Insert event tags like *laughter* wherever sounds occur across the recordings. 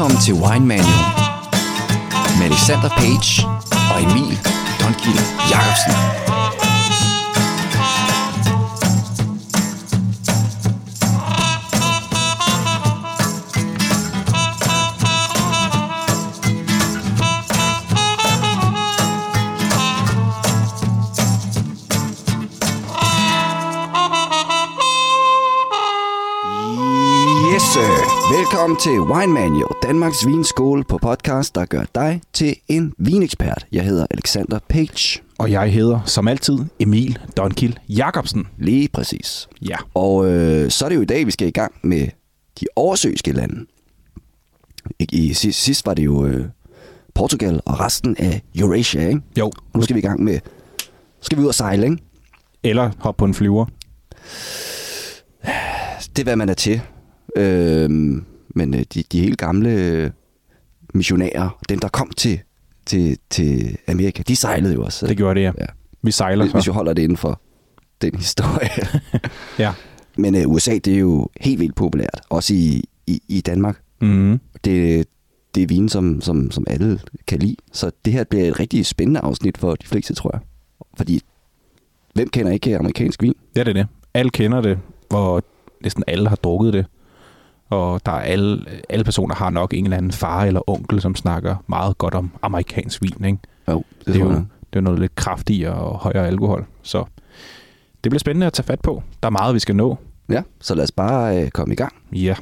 Velkommen til Wine Manual med Alexander Page og Emil Donkilde Jacobsen. Velkommen til Wine Manual, Danmarks vinskole på podcast, der gør dig til en vinekspert. Jeg hedder Alexander Page. Og jeg hedder, som altid, Emil Donkil Jacobsen. Lige præcis. Ja. Og øh, så er det jo i dag, vi skal i gang med de oversøiske lande. I, i sidst, sidst var det jo øh, Portugal og resten af Eurasia, ikke? Jo. Og nu skal vi i gang med... Skal vi ud og sejle, ikke? Eller hop på en flyver. Det er, hvad man er til. Øhm, men øh, de, de helt gamle øh, missionærer, dem der kom til, til, til Amerika, de sejlede jo også. Det gjorde det, ja. Ja. Vi sejler Hvis, hvis så. vi holder det inden for den *laughs* historie. Ja. Men øh, USA, det er jo helt vildt populært. Også i, i, i Danmark. Mm-hmm. Det, det er vin, som, som, som alle kan lide. Så det her bliver et rigtig spændende afsnit for de fleste, tror jeg. Fordi, hvem kender ikke amerikansk vin? Ja, det er det. Alle kender det, og næsten alle har drukket det. Og der er alle, alle personer har nok en eller anden far eller onkel, som snakker meget godt om amerikansk vin. Ikke? Jo, det, Det, er jo jeg. det er noget lidt kraftigere og højere alkohol. Så det bliver spændende at tage fat på. Der er meget, vi skal nå. Ja, så lad os bare øh, komme i gang. Ja.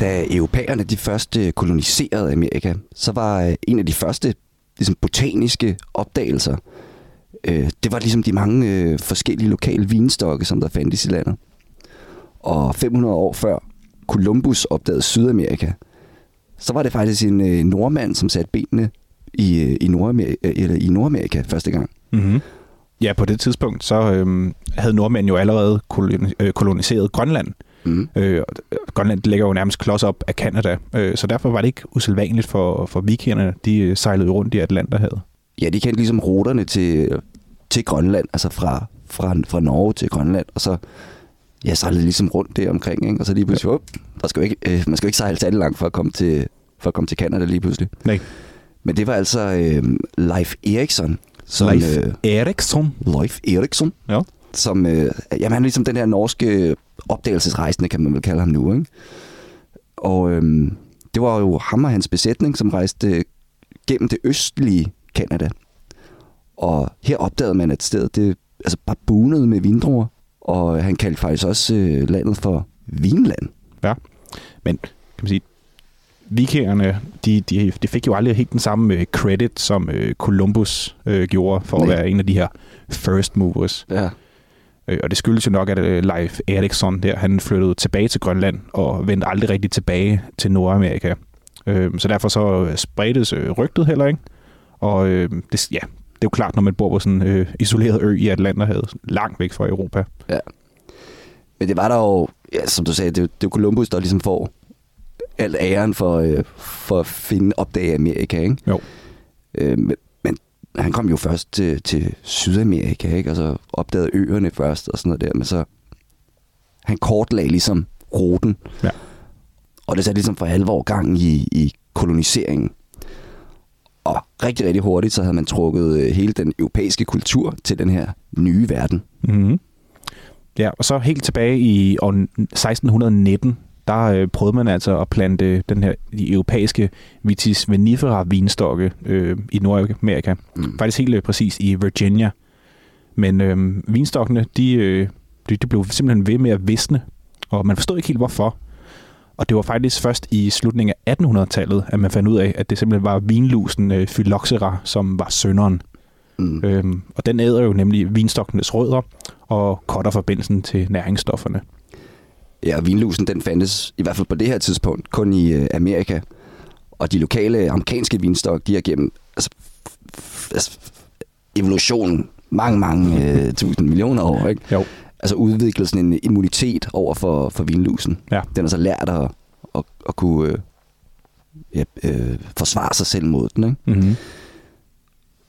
Da europæerne de først øh, koloniserede Amerika, så var øh, en af de første ligesom, botaniske opdagelser, øh, det var ligesom de mange øh, forskellige lokale vinstokke, som der fandtes i landet. Og 500 år før Columbus opdagede Sydamerika, så var det faktisk en øh, nordmand, som satte benene i, øh, i, Nordamerika, eller i Nordamerika første gang. Mm-hmm. Ja, på det tidspunkt, så øhm, havde nordmænd jo allerede koloni- øh, koloniseret Grønland. Mm. Øh, og Grønland ligger jo nærmest klods op af Kanada, øh, så derfor var det ikke usædvanligt for, for vikingerne. De øh, sejlede rundt i Atlanterhavet. Ja, de kendte ligesom ruterne til, til Grønland, altså fra, fra, fra Norge til Grønland, og så ja, sejlede de ligesom rundt der omkring, ikke? og så lige pludselig, ja. der skal jo ikke, øh, man skal jo ikke sejle særlig langt for at komme til, for at komme til Canada lige pludselig. Nej. Men det var altså øh, Leif Erikson, som, Leif øh, Eriksson. Leif Erikson, Ja. som, øh, jamen han er ligesom den her norske opdagelsesrejsende, kan man vel kalde ham nu, ikke? Og øh, det var jo ham og hans besætning, som rejste gennem det østlige Kanada. Og her opdagede man, at stedet det altså bare bunede med vindruer, og han kaldte faktisk også øh, landet for Vinland. Men kan man sige, vikingerne, de, de, de fik jo aldrig helt den samme øh, credit, som øh, Columbus øh, gjorde for Nej. at være en af de her first movers. Ja. Øh, og det skyldes jo nok, at øh, Leif Erikson der, han flyttede tilbage til Grønland og vendte aldrig rigtig tilbage til Nordamerika. Øh, så derfor så øh, spredtes øh, rygtet heller ikke. Og øh, det, ja, det er jo klart, når man bor på sådan en øh, isoleret ø i Atlanterhavet, langt væk fra Europa. Men det var der jo, ja, som du sagde, det, det er jo Columbus, der ligesom får alt æren for, øh, for at finde opdage Amerika, ikke? Jo. Øh, men, men han kom jo først til, til Sydamerika, ikke? Og så opdagede øerne først og sådan noget der, men så han kortlagde ligesom ruten. Ja. Og det satte ligesom for alvor gang i, i koloniseringen. Og rigtig, rigtig hurtigt, så havde man trukket øh, hele den europæiske kultur til den her nye verden. Mm-hmm. Ja, og så helt tilbage i år 1619, der øh, prøvede man altså at plante den her de europæiske vitis vinifera vinstokke øh, i Nordamerika. Mm. Faktisk helt øh, præcis i Virginia. Men øh, vinstokkene, de, øh, de, de blev simpelthen ved med at visne, og man forstod ikke helt hvorfor. Og det var faktisk først i slutningen af 1800-tallet, at man fandt ud af, at det simpelthen var vinlusen øh, Phylloxera, som var sønderen. Mm. Øhm, og den æder jo nemlig vinstokkenes rødder og cutter forbindelsen til næringsstofferne. Ja, vinlusen den fandtes i hvert fald på det her tidspunkt kun i øh, Amerika. Og de lokale amerikanske vinstok, de har gennem altså, altså, evolutionen mange, mange øh, tusind millioner år, ikke? Jo. Altså udviklet sådan en immunitet over for, for vinlusen. Ja. Den har så lært at, at, at kunne øh, ja, øh, forsvare sig selv mod den, ikke? Mm-hmm.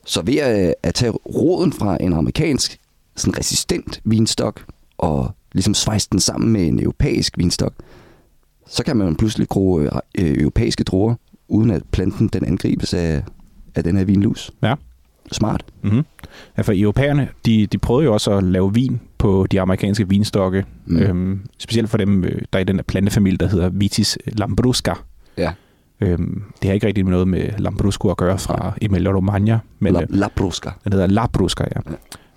Så ved at, at tage roden fra en amerikansk sådan resistent vinstok, og ligesom svejse den sammen med en europæisk vinstok, så kan man pludselig gro øh, europæiske druer, uden at planten den angribes af, af den her vinlus. Ja. Smart. Mm-hmm. Ja, for europæerne, de, de prøvede jo også at lave vin på de amerikanske vinstokke. Mm. Øhm, specielt for dem, øh, der er i den der plantefamilie, der hedder Vitis lambrusca. Ja. Øhm, det har ikke rigtig noget med lambrusco at gøre fra Emilia Romagna. Men, La, øh, Labrusca. den hedder labrusca, ja.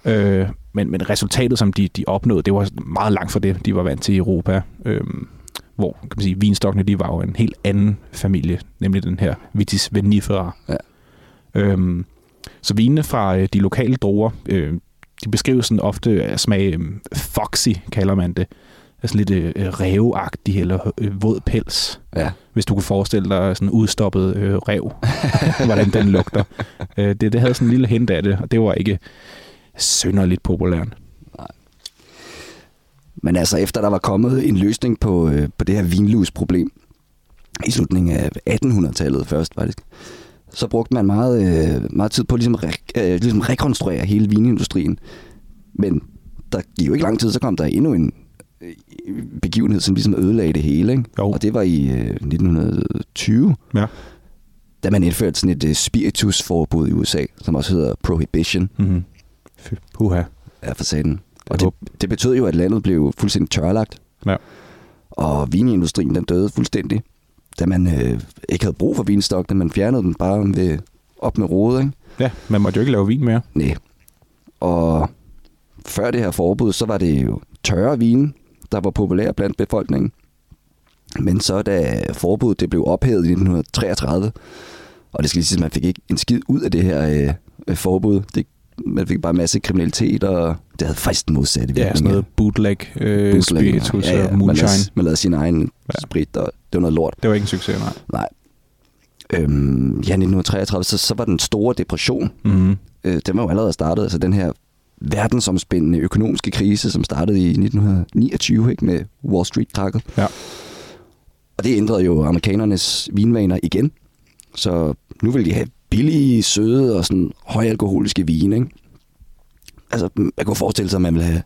ja. Øh, men, men resultatet, som de, de opnåede, det var meget langt fra det, de var vant til i Europa. Øhm, hvor kan man sige, vinstokkene de var jo en helt anden familie, nemlig den her Vitis vinifera. Ja. Øhm, så vinene fra øh, de lokale druer, øh, de beskrives sådan ofte af smag øh, foxy, kalder man det. Altså lidt øh, ræveagtig eller øh, våd pels. Ja. Hvis du kunne forestille dig sådan udstoppet øh, rev, *laughs* hvordan den lugter. Øh, det, det havde sådan en lille hint af det, og det var ikke synderligt populært. Men altså, efter der var kommet en løsning på, øh, på det her vinlusproblem, i slutningen af 1800-tallet først faktisk, så brugte man meget, øh, meget tid på ligesom, re, øh, ligesom rekonstruere hele vinindustrien. Men der gik jo ikke lang tid, så kom der endnu en øh, begivenhed, som ligesom ødelagde det hele. Ikke? Jo. Og det var i øh, 1920, Ja. da man indførte sådan et øh, spiritusforbud i USA, som også hedder Prohibition. Mm-hmm. Puha. Ja, for satan. Og det, det betød jo, at landet blev fuldstændig tørlagt. Ja. Og vinindustrien, den døde fuldstændig. Da man øh, ikke havde brug for vinstok, da man fjernede den bare ved, op med rodet, ikke? Ja, man måtte jo ikke lave vin mere. Nej. Og før det her forbud, så var det jo tørre vine, der var populære blandt befolkningen. Men så da forbuddet det blev ophævet i 1933, og det skal lige sige, at man fik ikke en skid ud af det her øh, forbud. Det, man fik bare en masse kriminalitet, og det havde faktisk den modsatte Ja, sådan noget bootleg, øh, Bootleg, spiritus ja, ja, og Man moonshine. lavede, man lavede sin egen ja. sprit, og det var noget lort. Det var ikke en succes, nej. Nej. Øhm, ja, 1933, så, så var den store depression, Mm-hmm. øh, den var jo allerede startet, altså den her verdensomspændende økonomiske krise, som startede i 1929 ikke, med Wall Street-krakket. Ja. Og det ændrede jo amerikanernes vinvaner igen. Så nu vil de have billige, søde og sådan højalkoholiske vine. Ikke? Altså, man kunne forestille sig, at man vil have,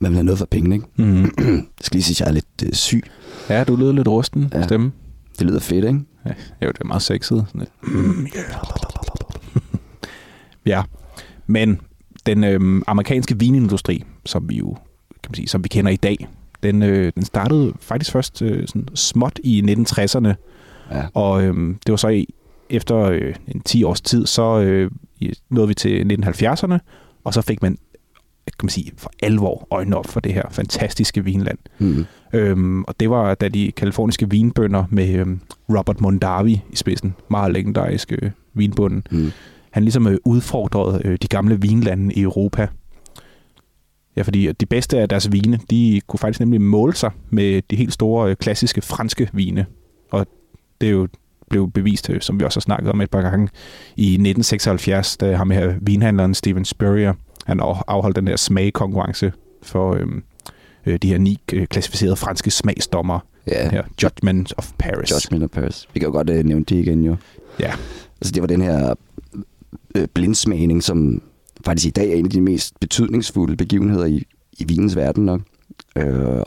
man vil have noget for pengene. Ikke? *clears throat* Mm-hmm. Det skal lige sige, at jeg er lidt øh, syg. Ja, du lyder lidt rusten ja. Stemme. Det lyder fedt, ikke? Ja, jo, det er meget sexet. Sådan lidt. Mm, yeah. *laughs* ja, men den øhm, amerikanske vinindustri, som vi jo kan man sige, som vi kender i dag, den, øh, den startede faktisk først øh, sådan småt i 1960'erne, Ja. og øhm, det var så i, efter øh, en 10 års tid, så øh, nåede vi til 1970'erne, og så fik man kan man sige, for alvor øjnene op for det her fantastiske vinland. Mm. Øhm, og det var da de kaliforniske vinbønder med øhm, Robert Mondavi i spidsen, meget legendarisk øh, vinbunden. Mm. Han ligesom øh, udfordrede øh, de gamle vinlande i Europa. Ja, fordi de bedste af deres vine, de kunne faktisk nemlig måle sig med de helt store øh, klassiske franske vine. Og det er jo blev bevist, øh, som vi også har snakket om et par gange, i 1976, da ham her vinhandleren Steven Spurrier, han af- afholdt den her smagkonkurrence for øhm, øh, de her ni øh, klassificerede franske smagsdommer. Ja, Her, Judgment of Paris. Judgment of Paris. Vi kan jo godt øh, nævne det igen, jo. Ja. Altså, det var den her øh, blindsmagning, som faktisk i dag er en af de mest betydningsfulde begivenheder i, i vinens verden nok. Øh,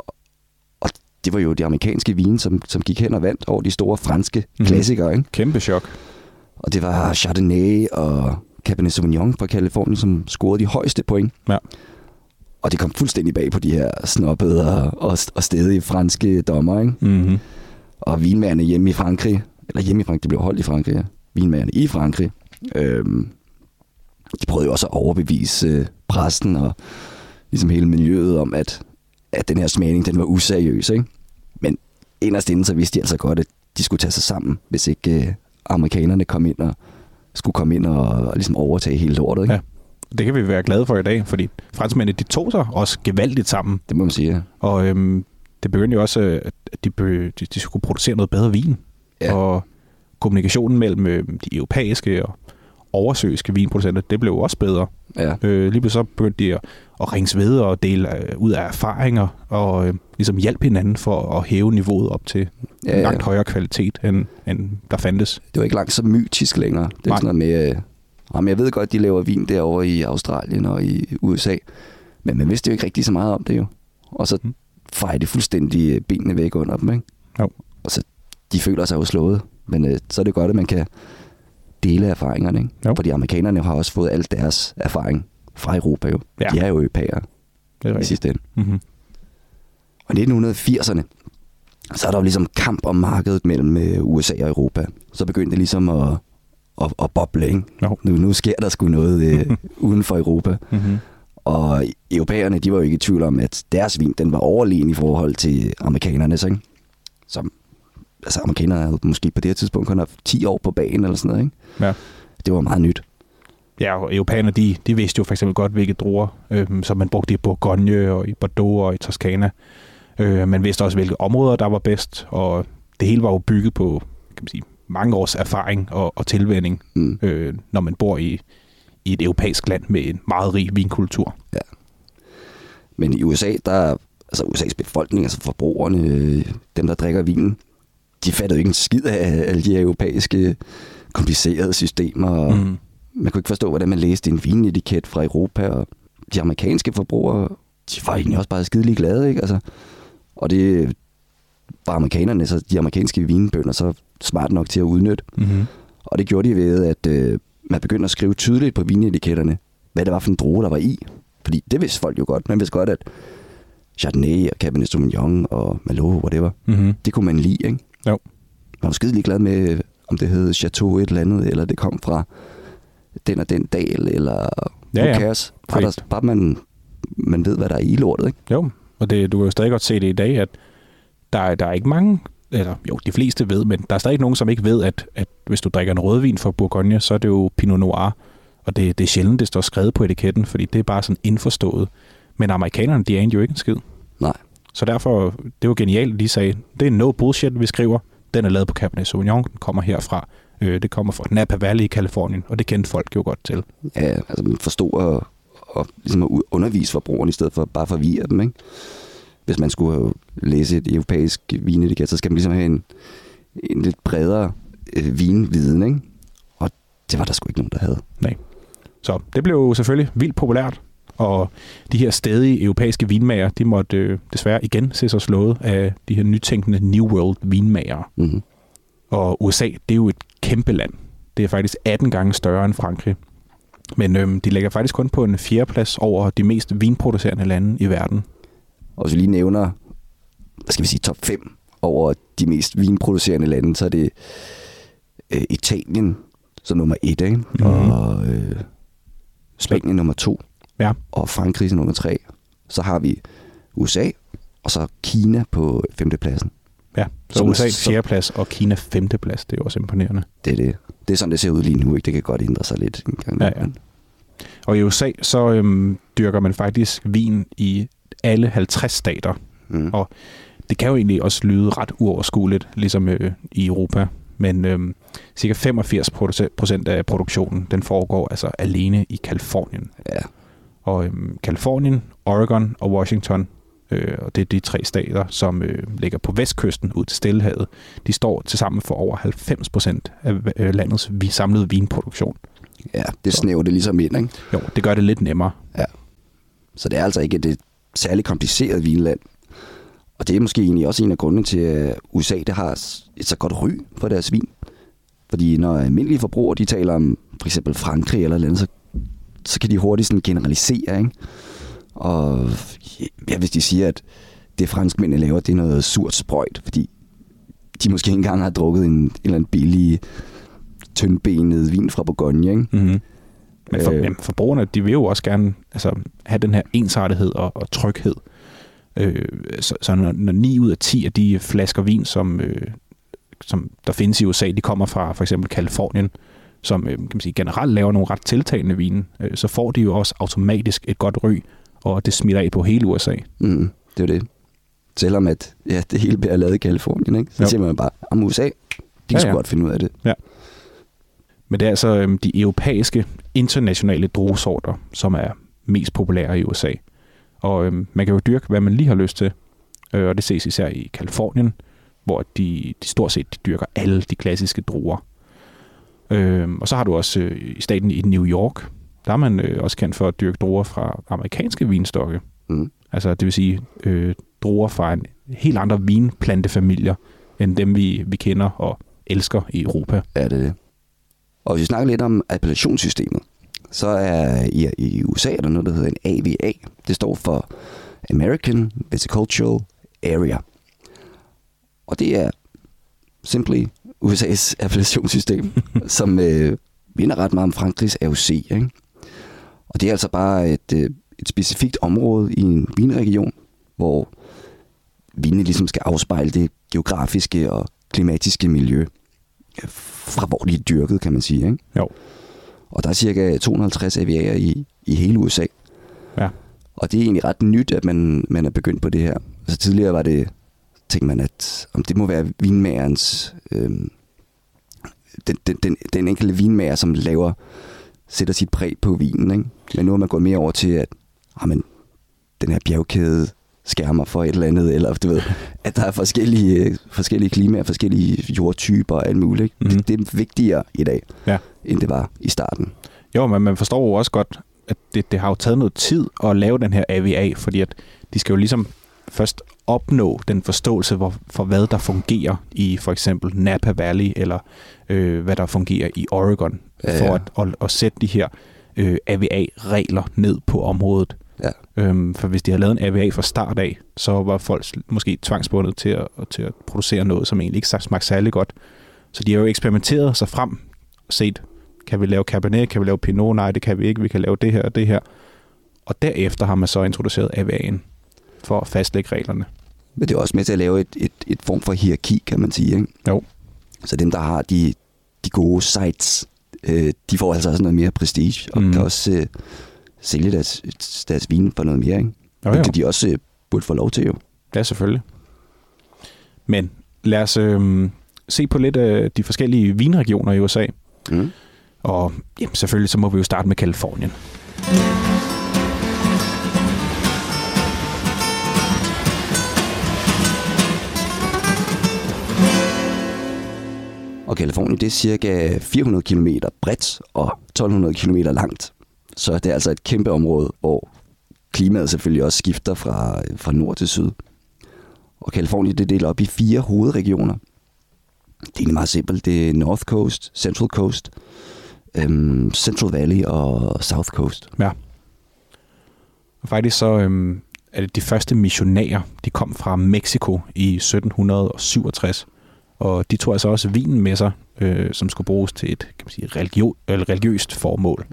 og det var jo de amerikanske vine, som, som gik hen og vandt over de store franske Mhm. mm. klassikere, ikke? Kæmpe chok. Og det var Chardonnay og Cabernet Sauvignon fra Kalifornien, som scorede de højeste point. Ja. Og det kom fuldstændig bag på de her snobbede og, og, og stedige franske dommer, ikke? Mm-hmm. Og vinmagerne hjemme i Frankrig, eller hjemme i Frankrig, det blev holdt i Frankrig, ja. vinmagerne i Frankrig, øhm, de prøvede jo også at overbevise øh, præsten og ligesom hele miljøet om, at, at den her smagning, den var useriøs, ikke? Men inderst inden, så vidste de altså godt, at de skulle tage sig sammen, hvis ikke øh, amerikanerne kom ind og skulle komme ind og, og ligesom overtage hele lortet, ikke? Ja. Det kan vi være glade for i dag, fordi franskmændene, de tog sig også gevaldigt sammen. Det må man sige, ja. Og øhm, det begyndte jo også, øh, at de, be, de, de skulle producere noget bedre vin. Ja. Og kommunikationen mellem øh, de europæiske og oversøiske vinproducenter, det blev også bedre. ja. Øh, lige så begyndte de at, at ringe ved og dele øh, ud af erfaringer, og øh, ligesom hjælpe hinanden for at hæve niveauet op til Ja, ja. langt højere kvalitet, end, end der fandtes. Det var ikke langt så mytisk længere. Det er Nej. sådan noget med... Øh, jamen, jeg ved godt, de laver vin derovre i Australien og i USA. Men man vidste jo ikke rigtig så meget om det jo. Og så Mm. fejrer de fuldstændig øh, benene væk under dem, ikke? Jo. Og så, de føler sig jo slået. Men øh, så er det godt, at man kan dele erfaringerne, ikke? Jo. Fordi amerikanerne har også fået al deres erfaring fra Europa jo. Ja. De er jo europæere Det er i sidste ende. Mm-hmm. Og i 1980'erne, så er der jo ligesom kamp om markedet mellem øh, USA og Europa. Så begyndte det ligesom at, at, at boble, ikke? Jo. Nu, nu sker der sgu noget øh, *laughs* uden for Europa. Mm-hmm. Og europæerne, de var jo ikke i tvivl om, at deres vin, den var overlegen i forhold til amerikanernes, ikke? Som, altså amerikanerne havde måske på det her tidspunkt kun haft 10 år på banen eller sådan noget, ikke? Ja. Det var meget nyt. Ja, og europæerne, de, de vidste jo for eksempel godt, hvilke druer, øhm, som man brugte i Bourgogne og i Bordeaux og i Toskana. Øh, man vidste også, hvilke områder, der var bedst, og det hele var jo bygget på kan man sige, mange års erfaring og, og tilvænning, Mm. øh, når man bor i, i et europæisk land med en meget rig vinkultur. Men i USA, der altså USA's befolkning, altså forbrugerne, øh, dem der drikker vinen, de fattede ikke en skid af alle de europæiske komplicerede systemer. Og Mm. Man kunne ikke forstå, hvordan man læste en vinetiket fra Europa, og de amerikanske forbrugere, de var egentlig også bare skidelig glade, ikke? Altså, og det var amerikanerne, så de amerikanske vinbønder, så smart nok til at udnytte. Mm-hmm. Og det gjorde de ved, at øh, man begyndte at skrive tydeligt på vinetiketterne, hvad det var for en droge, der var i. Fordi det vidste folk jo godt. Man vidste godt, at Chardonnay og Cabernet Sauvignon og Merlot, whatever, Mm-hmm. det kunne man lide, ikke? Jo. Man var skidelig glad med, om det hed Chateau et eller andet, eller det kom fra den og den dal, eller Ja, ja. cares? Bare, der, bare man, man ved, hvad der er i lortet, ikke? Jo, og det, du kan jo stadig godt se det i dag, at der, er- der er ikke mange, eller jo, de fleste ved, men der er stadig nogen, som ikke ved, at, at hvis du drikker en rødvin fra Bourgogne, så er det jo Pinot Noir, og det, det er sjældent, det står skrevet på etiketten, fordi det er bare sådan indforstået. Men amerikanerne, de anede jo ikke en skid. Nej. Så derfor, det var genialt, de sagde, det er no bullshit, vi skriver. Den er lavet på Cabernet Sauvignon, den kommer herfra. Øh, det kommer fra Napa Valley i Kalifornien, og det kendte folk jo godt til. Ja, altså man forstod at, og ligesom at undervise forbrugerne, i stedet for bare at forvirre dem, ikke? Hvis man skulle læse et europæisk vinetiket, så skal man ligesom have en, en lidt bredere øh, vinviden, ikke? Og det var der sgu ikke nogen, der havde. Så det blev jo selvfølgelig vildt populært, og de her stedige europæiske vinmager, de måtte øh, desværre igen se sig slået af de her nytænkende New World vinmager. Mm-hmm. Og USA, det er jo et kæmpe land. Det er faktisk 18 gange større end Frankrig. Men øhm, de ligger faktisk kun på en fjerdeplads over de mest vinproducerende lande i verden. Og hvis vi lige nævner, hvad skal vi sige, top 5 over de mest vinproducerende lande, så er det øh, Italien som nummer 1, ikke? Mhm. Og øh, Spanien nummer 2, Ja. og Frankrig som nummer 3. Så har vi USA, og så Kina på femtepladsen. Ja, så Som- USA fjerdeplads og Kina femteplads. Det er jo også imponerende. Det er det. Det er sådan, det ser ud lige nu. Ikke? Det kan godt ændre sig lidt. En gang Ja, ja. Og i USA, så øhm, dyrker man faktisk vin i alle 50 stater. Mm. Og det kan jo egentlig også lyde ret uoverskueligt, ligesom øh, i Europa. Men øh, cirka 85 procent af produktionen, den foregår altså alene i Kalifornien. Ja. Og øh, Kalifornien, Oregon og Washington, øh, og det er de tre stater, som øh, ligger på vestkysten ud til Stillehavet, de står til sammen for over 90 procent af øh, landets vi- samlede vinproduktion. ja, det snæver det ligesom ind. Ikke? Jo, det gør det lidt nemmere. Så det er altså ikke et, særligt kompliceret vinland. Og det er måske egentlig også en af grundene til, at USA det har et så godt ry for deres vin. Fordi når almindelige forbrugere de taler om for eksempel Frankrig eller noget, så, så kan de hurtigt sådan generalisere. Ikke? Og ja, hvis de siger, at det franskmændene laver, det er noget surt sprøjt, fordi de måske ikke engang har drukket en, en eller anden billig tyndbenet vin fra Bourgogne. Ikke? Mm-hmm. Men for, Øh. jamen, forbrugerne, de vil jo også gerne altså, have den her ensartethed og, og tryghed. Øh, så så når, når 9 ud af 10 af de flasker vin, som, øh, som der findes i USA, de kommer fra for eksempel Kalifornien, som øh, kan man sige, generelt laver nogle ret tiltagende vine, øh, så får de jo også automatisk et godt ry, og det smitter af på hele USA. Mm, det er det. Selvom at ja, det hele bliver lavet i Kalifornien, ikke? så Jo. siger man bare, om USA, de kan Ja, ja, ja. godt finde ud af det. Men det er altså øhm, de europæiske internationale druesorter, som er mest populære i USA. Og øhm, man kan jo dyrke, hvad man lige har lyst til. Øh, og det ses især i Kalifornien, hvor de, de stort set de dyrker alle de klassiske druer. Øhm, og så har du også øh, i staten i New York, der er man øh, også kendt for at dyrke druer fra amerikanske vinstokke. Mm. Altså det vil sige øh, druer fra en helt andre vinplantefamilier, end dem vi, vi kender og elsker i Europa. Ja, det er det. Og hvis vi snakker lidt om appellationssystemet, så er i, i USA er der noget, der hedder en AVA. Det står for American Viticultural Area. Og det er simply USA's appellationssystem, *laughs* som øh, vinder ret meget om Frankrigs AOC. Ikke? Og det er altså bare et, øh, et specifikt område i en vinregion, hvor vinene ligesom skal afspejle det geografiske og klimatiske miljø øh, fra hvor de er dyrket, kan man sige. Ikke? Jo. Og der er cirka 250 AVA'er i, i hele USA. Ja. Og det er egentlig ret nyt, at man, man er begyndt på det her. Altså tidligere var det, tænkte man, at om det må være vinmagerens, øhm, den, den, den, den enkelte vinmager, som laver, sætter sit præg på vinen. Ikke? Men nu er man gået mere over til, at jamen, den her bjergkæde skærmer for et eller andet, eller du ved, at der er forskellige, forskellige klimaer, forskellige jordtyper og alt muligt. Ikke? Mhm. Det, det er vigtigere i dag, Ja. end det var i starten. Jo, men man forstår jo også godt, at det, det har jo taget noget tid at lave den her AVA, fordi at de skal jo ligesom først opnå den forståelse for, for hvad der fungerer i for eksempel Napa Valley, eller øh, hvad der fungerer i Oregon, Ja, for ja. at, at, at sætte de her øh, AVA-regler ned på området. Ja. Øhm, for hvis de havde lavet en AVA fra start af, så var folk måske tvangsbundet til at, til at producere noget, som egentlig ikke smagte særlig godt. Så de har jo eksperimenteret sig frem og set, kan vi lave Cabernet, kan vi lave Pinot? Nej, det kan vi ikke. Vi kan lave det her og det her. Og derefter har man så introduceret AVA'en for at fastlægge reglerne. Men det er også med til at lave et, et, et form for hierarki, kan man sige. Ikke? Jo. Så dem, der har de, de gode sites, øh, de får altså også noget mere prestige, og mm. kan også øh, sælge deres, deres vin for noget mere. Ikke? Jo, Og jo. det de også øh, burde få lov til jo. Ja, selvfølgelig. Men lad os øh, se på lidt af de forskellige vinregioner i USA. Mm. Og jamen, selvfølgelig så må vi jo starte med Kalifornien. Og Kalifornien, det er cirka 400 km bredt og 1200 km langt. Så det er altså et kæmpe område, hvor klimaet selvfølgelig også skifter fra, øh, fra nord til syd. Og Kalifornien det er delt op i fire hovedregioner. Det er egentlig meget simpelt. Det er North Coast, Central Coast, øhm, Central Valley og South Coast. Ja. Og faktisk så øhm, er det de første missionærer, de kom fra Mexico i 1767. Og de tog altså også vinen med sig, øh, som skulle bruges til et kan man sige, religio- eller religiøst formål.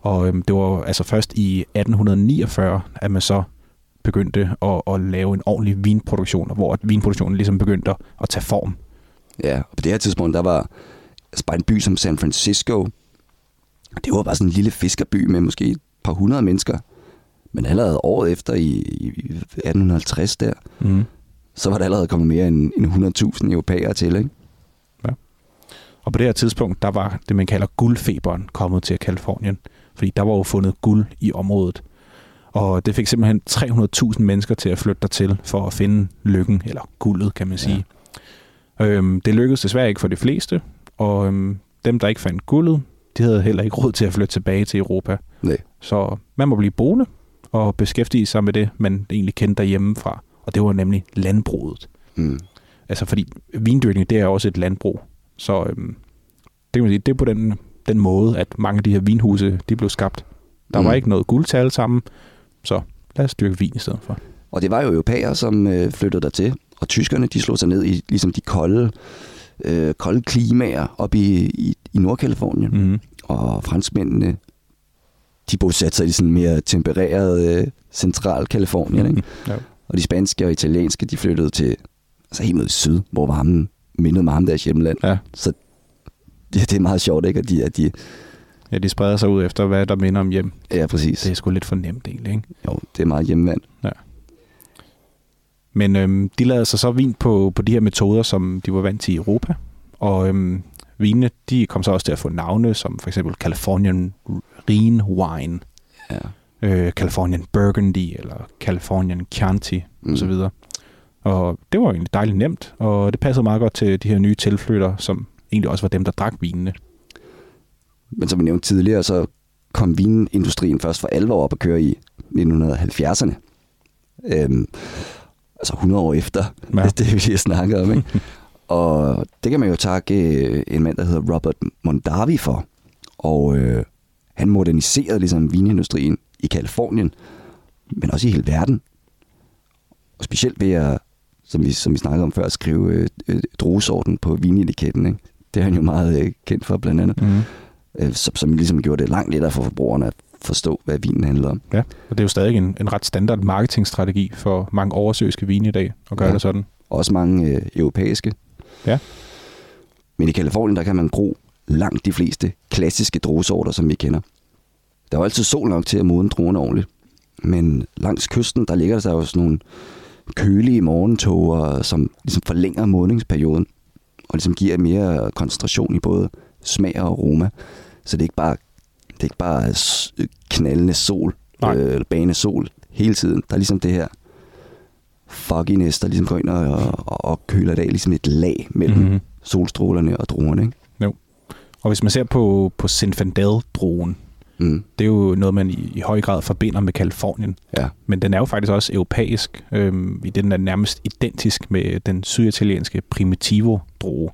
Og øhm, det var altså først i 1849, at man så begyndte at, at lave en ordentlig vinproduktion, hvor at vinproduktionen ligesom begyndte at, at tage form. Ja, og på det her tidspunkt, der var altså bare en by som San Francisco. Det var bare sådan en lille fiskerby med måske et par hundrede mennesker. Men allerede året efter i, i 1850 der, Mm. Så var der allerede kommet mere end, end 100.000 europæere til, ikke? Og på det her tidspunkt, der var det, man kalder guldfeberen kommet til Kalifornien. Fordi der var jo fundet guld i området. Og det fik simpelthen 300.000 mennesker til at flytte dertil for at finde lykken, eller guldet, kan man sige. Ja. Øhm, det lykkedes desværre ikke for de fleste, og øhm, dem, der ikke fandt guldet, de havde heller ikke råd til at flytte tilbage til Europa. Nej. Så man må blive boende og beskæftige sig med det, man egentlig kendte derhjemmefra. Og det var nemlig landbruget. Mm. Altså fordi vindyrkning, det er også et landbrug. Så øhm, det kan man sige, det er på den, den måde, at mange af de her vinhuse, de blev skabt. Der mm. var Mm. ikke noget guld til alle sammen, så lad os dyrke vin i stedet for. Og det var jo europæere, som øh, flyttede der til. Og tyskerne, de slog sig ned i ligesom de kolde, øh, kolde klimaer op i, i, i Nordkalifornien. Mm. Mm. Og franskmændene, de bosatte sig i sådan mere tempereret øh, central Kalifornien. Ikke? Ja. Og de spanske og italienske, de flyttede til altså helt mod syd, hvor varmen mindede meget om deres hjemland. Ja. Så ja, det er meget sjovt, ikke? At de, at de, ja, de spreder sig ud efter, hvad der minder om hjem. ja, præcis. Det er sgu lidt for nemt egentlig, ikke? Jo, det er meget hjemmevand. Men øhm, de lavede sig så vin på, på de her metoder, som de var vant til i Europa. Og øhm, vinene, de kom så også til at få navne, som for eksempel Californian Rhine Wine, Ja. Øh, Californian Burgundy, eller Californian Chianti, mm. og så videre. Og det var egentlig dejligt nemt, og det passede meget godt til de her nye tilflyttere, som egentlig også var dem, der drak vinene. Men som vi nævnte tidligere, så kom vinindustrien først for alvor op at køre i 1970'erne. Øhm, altså 100 år efter, ja. *laughs* det vi lige snakker om. Ikke? *laughs* og det kan man jo takke øh, en mand, der hedder Robert Mondavi for. Og øh, han moderniserede ligesom vinindustrien i Kalifornien, men også i hele verden. Og specielt ved at, som vi, som vi snakkede om før, at skrive øh, øh, druesorten på vinetiketten. Ikke? Det er han jo meget øh, kendt for, blandt andet. Mm. Øh, som, som ligesom gjorde det langt lettere for forbrugerne at forstå, hvad vinen handler om. Ja, og det er jo stadig en, en ret standard marketingstrategi for mange oversøiske vine i dag, at gøre ja. det sådan. Også mange øh, europæiske. Ja. Men i Kalifornien, der kan man bruge langt de fleste klassiske druesorter, som vi kender. Der er jo altid sol nok til at modne druerne ordentligt. Men langs kysten, der ligger der jo sådan nogle kølige morgentoger, som ligesom forlænger modningsperioden, og ligesom giver mere koncentration i både smag og aroma. Så det er ikke bare, det er ikke bare knaldende sol, øh, eller bane sol hele tiden. Der er ligesom det her fogginess, der ligesom går ind og, og, og køler det af, ligesom et lag mellem mm-hmm. solstrålerne og druerne. Ikke? Jo. Og hvis man ser på, på Zinfandel-druen, Mm. Det er jo noget, man i, i høj grad forbinder med Kalifornien. Ja. Men den er jo faktisk også europæisk, øhm, i den er nærmest identisk med den syditalienske Primitivo-droge.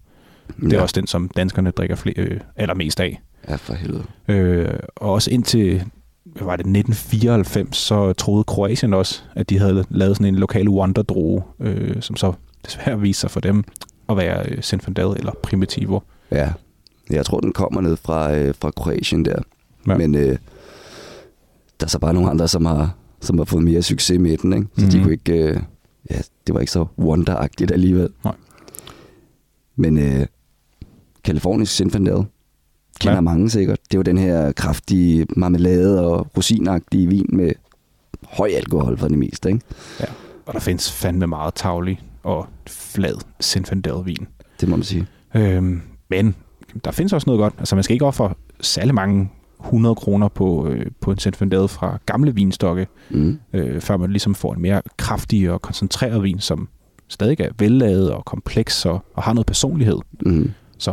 Det er ja. også den, som danskerne drikker flere, øh, allermest af. Ja, for helvede. Øh, og også indtil hvad var det, 1994, så troede Kroatien også, at de havde lavet sådan en lokal wonder øh, som så desværre viser sig for dem at være øh, Zinfandel eller Primitivo. Ja, jeg tror, den kommer ned fra, øh, fra Kroatien der. Ja. Men øh, der er så bare nogle andre, som har, som har fået mere succes med den. Ikke? Så mm-hmm. de mhm. kunne ikke... Øh, ja, det var ikke så wonderagtigt alligevel. Nej. Men øh, Californisk Zinfandel kender ja. mange sikkert. Det jo den her kraftige marmelade og rosinagtige vin med høj alkohol for det meste. Ikke? Ja, og der findes fandme meget tavlig og flad Zinfandel-vin. Det må man sige. Øhm, men der findes også noget godt. Altså man skal ikke ofre særlig mange 100 kroner på, øh, på en Zinfandel fra gamle vinstokke, mm. øh, før man ligesom får en mere kraftig og koncentreret vin, som stadig er vellavet og kompleks og, og har noget personlighed. Mm. Så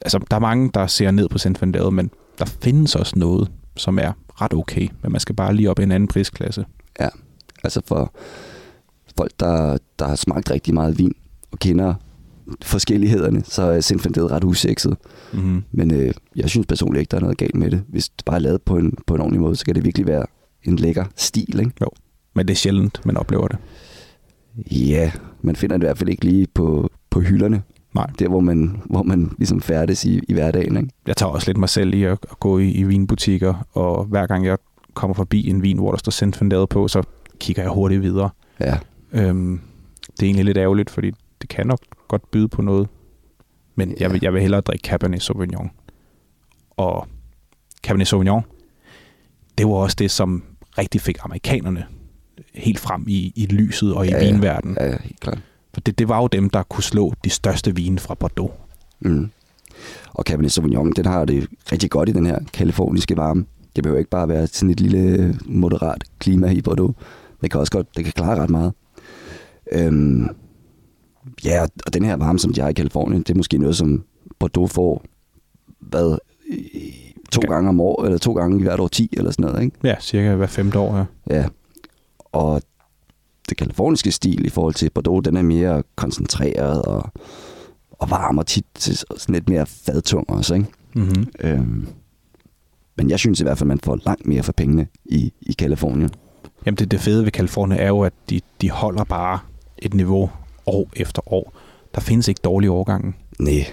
altså, der er mange, der ser ned på Zinfandel, men der findes også noget, som er ret okay, men man skal bare lige op i en anden prisklasse. Ja, altså for folk, der, der har smagt rigtig meget vin og kender forskellighederne, så er Zinfandel ret usekset. Mm-hmm. Men øh, jeg synes personligt ikke, der er noget galt med det. Hvis det bare er lavet på en, på en ordentlig måde, så kan det virkelig være en lækker stil. Ikke? Jo, men det er sjældent, man oplever det. Ja, man finder det i hvert fald ikke lige på, på hylderne. Nej. Der, hvor man, hvor man ligesom færdes i, i hverdagen. Ikke? Jeg tager også lidt mig selv i at, at gå i, i vinbutikker, og hver gang jeg kommer forbi en vin, hvor der står Zinfandel på, så kigger jeg hurtigt videre. Ja. Øhm, det er egentlig lidt ærgerligt, fordi det kan nok godt byde på noget. Men ja. jeg, vil, jeg vil hellere drikke Cabernet Sauvignon. Og Cabernet Sauvignon, det var også det, som rigtig fik amerikanerne helt frem i, i lyset og i ja, vinverdenen. Ja, ja, helt klart. For det, det var jo dem, der kunne slå de største vine fra Bordeaux. Mm. Og Cabernet Sauvignon, den har det rigtig godt i den her kaliforniske varme. Det behøver ikke bare være sådan et lille moderat klima i Bordeaux. Det kan også godt, det kan klare ret meget. Øhm, Ja, og den her varme, som de har i Kalifornien, det er måske noget, som Bordeaux får, hvad, to okay. gange om år, eller to gange i hvert år 10, eller sådan noget, ikke? Ja, cirka hver femte år, ja. Ja, og det kaliforniske stil i forhold til Bordeaux, den er mere koncentreret og, og varm og tit sådan lidt mere fadtung også, ikke? Mm-hmm. Øhm, men jeg synes i hvert fald, man får langt mere for pengene i, i Kalifornien. Jamen det, det fede ved Kalifornien er jo, at de, de holder bare et niveau, år efter år. Der findes ikke dårlige årgange. Nej,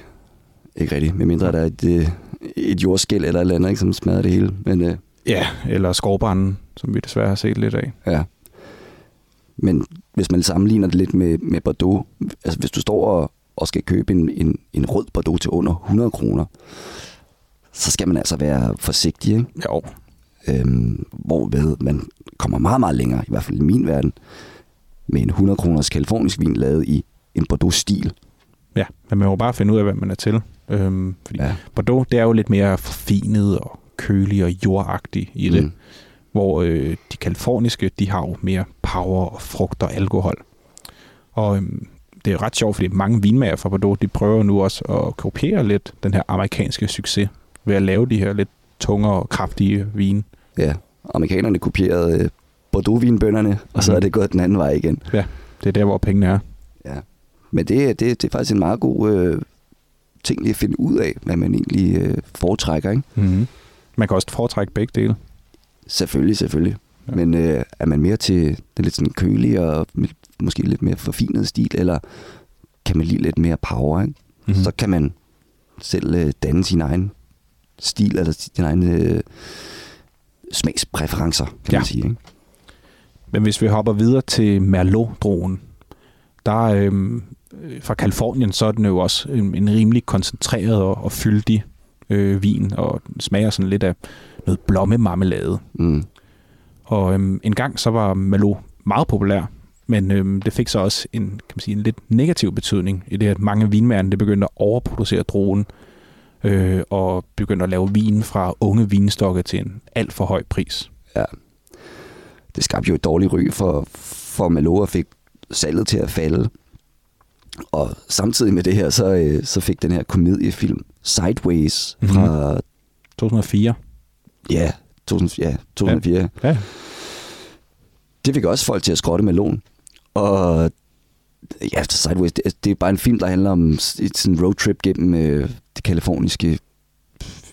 ikke rigtigt. Med mindre der er et, øh, et jordskæld eller et eller andet, ikke, som smadrer det hele. Men, øh, ja, eller skovbranden, som vi desværre har set lidt af. Ja. Men hvis man sammenligner det lidt med, med Bordeaux, altså hvis du står og, og skal købe en, en, en rød Bordeaux til under 100 kroner, så skal man altså være forsigtig, ikke? Jo. Øhm, hvorved man kommer meget, meget længere, i hvert fald i min verden, med en 100 kroners kalifornisk vin lavet i en Bordeaux-stil. Ja, men man må bare finde ud af, hvad man er til. Øhm, fordi ja. Bordeaux, det er jo lidt mere forfinet og kølig og jordagtig i det. Mm. Hvor øh, de kaliforniske, de har jo mere power og frugt og alkohol. Og øhm, det er ret sjovt, fordi mange vinmager fra Bordeaux, de prøver nu også at kopiere lidt den her amerikanske succes ved at lave de her lidt tungere og kraftige vin. Ja, amerikanerne kopierede øh, Bordeaux-vinbønderne, og så Mhm. er det gået den anden vej igen. Det er der, hvor pengene er. Ja. Men det, det, det er faktisk en meget god øh, ting lige at finde ud af, hvad man egentlig øh, foretrækker. Ikke? Mm-hmm. Man kan også foretrække begge dele. Selvfølgelig, selvfølgelig. Ja. Ja. Men øh, er man mere til den lidt sådan kølige og måske lidt mere forfinet stil, eller kan man lide lidt mere power, ikke? Mm-hmm. Mm. så kan man selv øh, danne sin egen stil, eller sin egen øh, smagspræferencer, kan Ja. man sige. Ikke? Men hvis vi hopper videre til Merlot-drogen, der øh, fra Kalifornien, så er den jo også en, en rimelig koncentreret og, og fyldig øh, vin, og smager sådan lidt af noget blommemarmelade. Mm. Og øhm, en gang så var Merlot meget populær, men øhm, det fik så også en, kan man sige, en lidt negativ betydning i det, at mange vinmærker det begyndte at overproducere drogen, øh, og begyndte at lave vin fra unge vinstokke til en alt for høj pris. Det skabte jo et dårligt ry for, for Malou og fik salget til at falde. Og samtidig med det her, så, øh, så fik den her komediefilm Sideways Mhm. fra 2004. ja, 2000, ja, 2004. Ja. Det fik også folk til at skrotte melon. Og ja, Sideways, det, det er bare en film, der handler om et sådan roadtrip gennem øh, det kaliforniske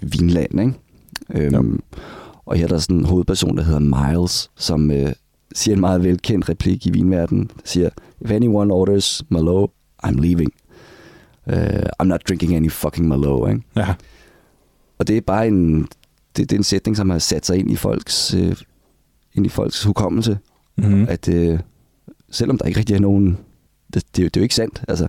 vinland, ikke? Øhm, og her er der sådan en hovedperson, der hedder Miles, som øh, siger en meget velkendt replik i vinverdenen. Siger, if anyone orders Merlot, I'm leaving. Uh, I'm not drinking any fucking Merlot, ikke? ja. Og det er bare en, det, det er en sætning, som har sat sig ind i folks, øh, ind i folks hukommelse, Mm-hmm. at øh, selvom der ikke rigtig er nogen, det, det, er jo- det er jo ikke sandt, altså,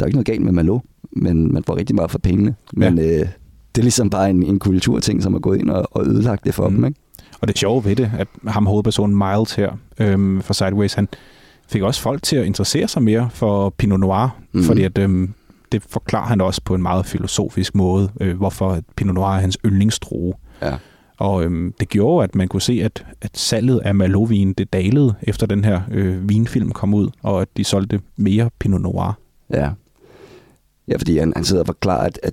der er ikke noget galt med Malo, men man får rigtig meget for pengene, men øh, det er ligesom bare en, en kulturting, som er gået ind og, og ødelagt det for mm. dem, ikke? Og det sjove ved det, at ham hovedpersonen Miles her øhm, fra Sideways, han fik også folk til at interessere sig mere for Pinot Noir, mm. Fordi at, øhm, det forklarer han også på en meget filosofisk måde, øh, hvorfor Pinot Noir er hans yndlingsdrue. Ja. Og øhm, det gjorde, at man kunne se, at, at salget af Merlot-vin, det dalede efter den her øh, vinfilm kom ud, og at de solgte mere Pinot Noir. Ja. Ja, fordi han, han sidder og forklarer, at, at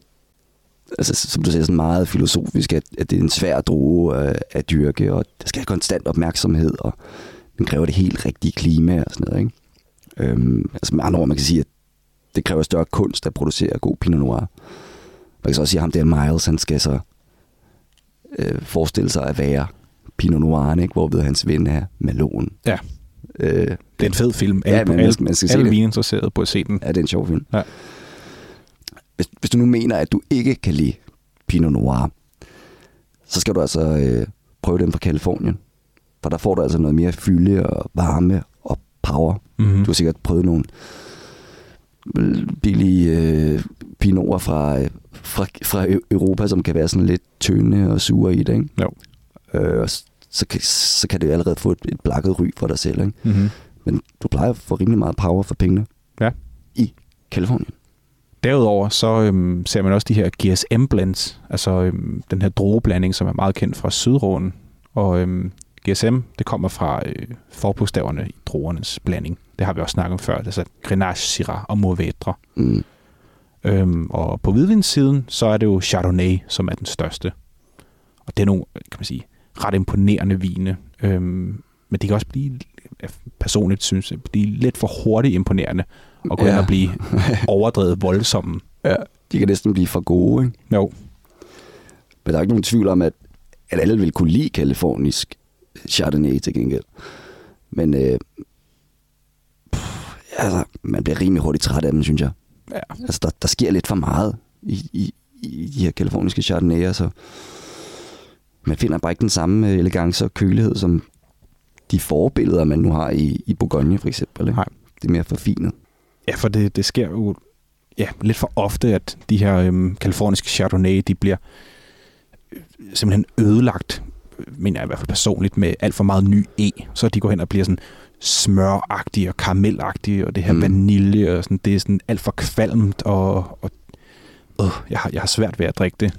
altså, som du siger, sådan meget filosofisk, at, at det er en svær drue øh, at dyrke, og der skal have konstant opmærksomhed, og den kræver det helt rigtige klima og sådan noget, ikke? Øhm, altså med andre ord, man kan sige, at det kræver større kunst at producere god Pinot Noir. Man kan så også sige, at ham der Miles, han skal så øh, forestille sig at være Pinot Noir, ikke? Hvorved hans ven er Malone. Ja. Øh, Det er en fed film. Ja, Alle, men man alle, skal- man skal se alle det. vininteresserede på at se den. Ja, det er en sjov film. Ja. Hvis, hvis du nu mener, at du ikke kan lide Pinot Noir, så skal du altså øh, prøve den fra Kalifornien. For der får du altså noget mere fylde og varme og power. Mm-hmm. Du har sikkert prøvet nogle billige øh, pinoter fra, øh, fra, fra Eu- Europa, som kan være sådan lidt tynde og sure i det, ikke? Jo. Øh, og så, kan, så kan det allerede få et, et blakket ry for dig selv, ikke? Mm-hmm. Men du plejer at få rimelig meget power for pengene. Ja. I Kalifornien. Derudover så øhm, ser man også de her GSM-blends, altså øhm, den her drogeblanding, som er meget kendt fra Sydråden. Og øhm, GSM, det kommer fra øh, forbogstaverne i drogernes blanding. Det har vi også snakket om før, altså Grenache, Syrah og Mourvedre. Mm. Øhm, og på hvidvinssiden, så er det jo Chardonnay, som er den største. Og det er nogle, kan man sige, ret imponerende vine. Øhm, men det kan også blive, personligt synes, jeg, blive lidt for hurtigt imponerende, og gå ja. Hen og blive overdrevet voldsomme. *laughs* Ja, de kan næsten blive for gode, ikke? Jo, Men der er ikke nogen tvivl om, at, at alle vil kunne lide kalifornisk Chardonnay til gengæld. Men øh, pff, altså, man bliver rimelig hurtigt træt af dem, synes jeg. Ja. Altså, der, der sker lidt for meget i, i, i de her kaliforniske Chardonnayer, så man finder bare ikke den samme øh, elegance og kølighed, som de forbilleder, man nu har i, i Bourgogne for eksempel. Ikke? Nej. Det er mere forfinet. Ja, for det, det sker jo ja, lidt for ofte, at de her øhm, kaliforniske Chardonnay, de bliver øh, simpelthen ødelagt, mener jeg i hvert fald personligt, med alt for meget ny E. Så de går hen og bliver sådan smøragtige og karamelagtige, og det her mm. Vanilje, og sådan, det er sådan alt for kvalmt, og, og øh, jeg, har, jeg har svært ved at drikke det.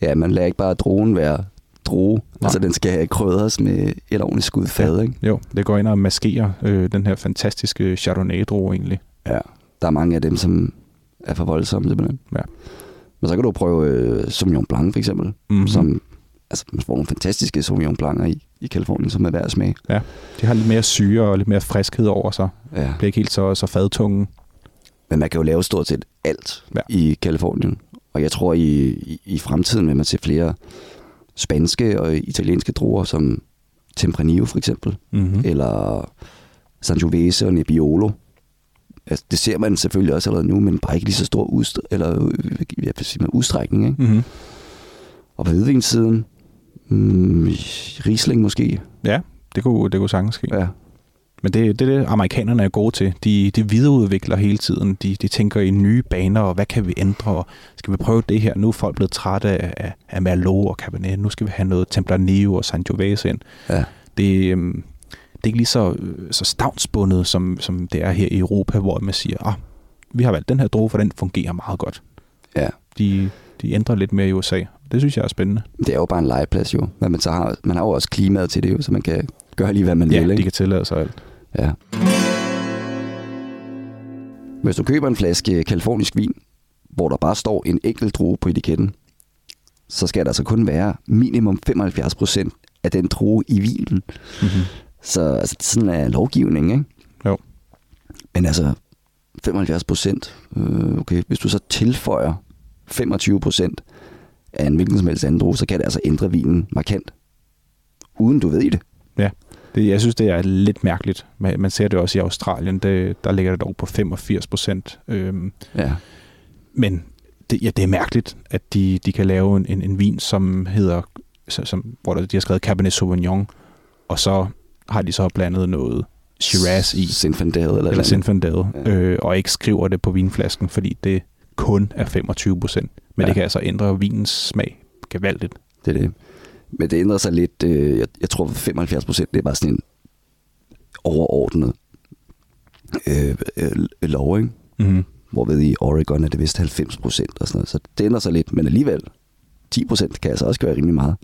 Ja, man lader ikke bare drogen være droge. Nej. Altså, den skal krydres med et ordentligt skud fad, ikke? Jo, det går ind og maskerer øh, den her fantastiske Chardonnay-droge egentlig. Ja. Der er mange af dem, som er for voldsomme, simpelthen. Ja. Men så kan du prøve øh, Sauvignon Blanc, for eksempel, Mhm. mm-hmm. som altså, man får nogle fantastiske Sauvignon Blanc'er i, i Kalifornien, som er værd at smage. Ja, de har lidt mere syre og lidt mere friskhed over sig. Ja. Det er ikke helt så, så fadtunge. Men man kan jo lave stort set alt ja. i Kalifornien. Og jeg tror, i, i, i fremtiden vil man se flere spanske og italienske druer, som Tempranillo for eksempel, Mm-hmm. eller Sangiovese og Nebbiolo. Altså, det ser man selvfølgelig også allerede nu, men bare ikke lige så stor udst- eller, øh, jeg vil sige, med udstrækning. Ikke? Mm-hmm. Og på hvidvinssiden, mm, Riesling måske. Ja, det kunne, det kunne sagtens ske. Ja. Men det, det er det, amerikanerne er gode til. De, de videreudvikler hele tiden. De, de tænker i nye baner, og hvad kan vi ændre? Og skal vi prøve det her? Nu er folk blevet trætte af, af, af Merlot og Cabernet. Nu skal vi have noget Tempranillo og Sangiovese ind. ja. Det, øhm, det er ikke lige så, øh, så stavnsbundet, som, som det er her i Europa, hvor man siger, ah, vi har valgt den her droge, for den fungerer meget godt. Ja. De, de ændrer lidt mere i USA. Det synes jeg er spændende. Det er jo bare en legeplads jo. Men man, så har, man har jo også klimaet til det jo, så man kan gøre lige, hvad man Ja, vil. de Ikke? kan tillade sig alt. Ja. Hvis du køber en flaske kalifornisk vin, hvor der bare står en enkelt drue på etiketten, så skal der så kun være minimum 75% af den drue i vinen. Mm-hmm. Så altså, sådan er lovgivning, ikke? Jo. Men altså, 75 procent, øh, okay, hvis du så tilføjer 25 procent af en hvilken som helst anden drue, så kan det altså ændre vinen markant, uden du ved det. Det, jeg synes, det er lidt mærkeligt. Man, man ser det også i Australien. Det, der ligger det dog på 85 procent. Øhm, Ja, men det, ja, det er mærkeligt, at de, de kan lave en, en, en vin, som hedder, som, hvor der, de har skrevet Cabernet Sauvignon, og så har de så blandet noget Shiraz i, Zinfandel eller, eller Zinfandel, Ja. øh, og ikke skriver det på vinflasken, fordi det kun er 25 procent. Men ja. Ja. det kan altså ændre vinens smag gevaldigt. Det er det. Men det ændrer sig lidt. Øh, jeg, jeg tror, 75 procent, det er bare sådan en overordnet øh, øh, lov, ikke? Mm-hmm. Hvorved i Oregon er det vist 90 procent og sådan noget. Så det ændrer sig lidt, men alligevel 10 procent kan altså også gøre rimelig meget.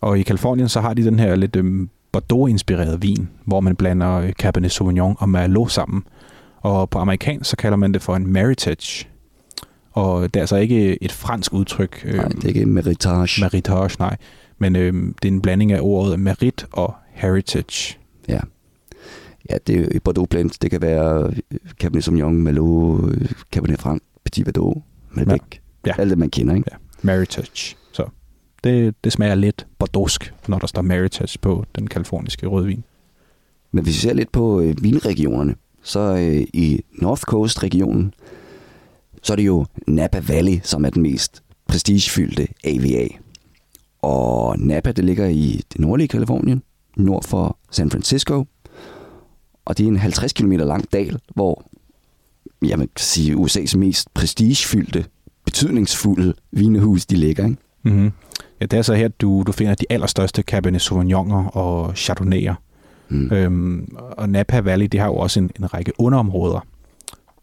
Og i Kalifornien, så har de den her lidt øhm, Bordeaux-inspirerede vin, hvor man blander øh, Cabernet Sauvignon og Merlot sammen. Og på amerikansk, så kalder man det for en Meritage. Og det er altså ikke et fransk udtryk. Nej, det er ikke meritage. Meritage, nej. Men øhm, det er en blanding af ordet merit og heritage. Ja. Ja, det er Bordeaux blend. Det kan være øh, Cabernet Sauvignon, Merlot, øh, Cabernet Franc, Petit Verdot, Malbec. Ja. Alt det, man kender, ikke? Ja. Meritage. Så det, det smager lidt bordeauxk, når der står Meritage på den kaliforniske rødvin. Men hvis vi ser lidt på øh, vinregionerne, så øh, i North Coast-regionen, så er det jo Napa Valley, som er den mest prestigefyldte AVA. Og Napa, det ligger i det nordlige Kalifornien, nord for San Francisco. Og det er en 50 km lang dal, hvor jeg vil sige USA's mest prestigefyldte, betydningsfulde vinehus, de ligger. Ikke? Mm-hmm. Ja, det er så her, du, du finder de allerstørste Cabernet Sauvignoner og Chardonnayer. Mm. Øhm, og Napa Valley, det har jo også en, en række underområder.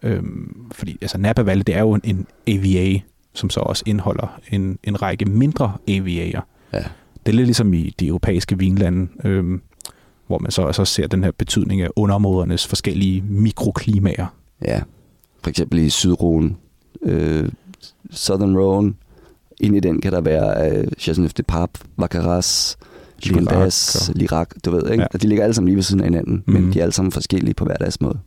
Øhm, fordi altså Napa Valley, det er jo en, en AVA, som så også indeholder en, en række mindre AVA'er. Ja. Det er lidt ligesom i de europæiske vinlande, øhm, hvor man så, så ser den her betydning af underområdernes forskellige mikroklimaer. Ja, for eksempel i Sydroen, øh, Southern Rhone, ind i den kan der være øh, Chasseneuf de Pape, Vacaras, Gigondas, og- Lirac, du ved, ikke? Ja. Ja. Og de ligger alle sammen lige ved siden af hinanden, mm. Mhm. men de er alle sammen forskellige på hver deres måde.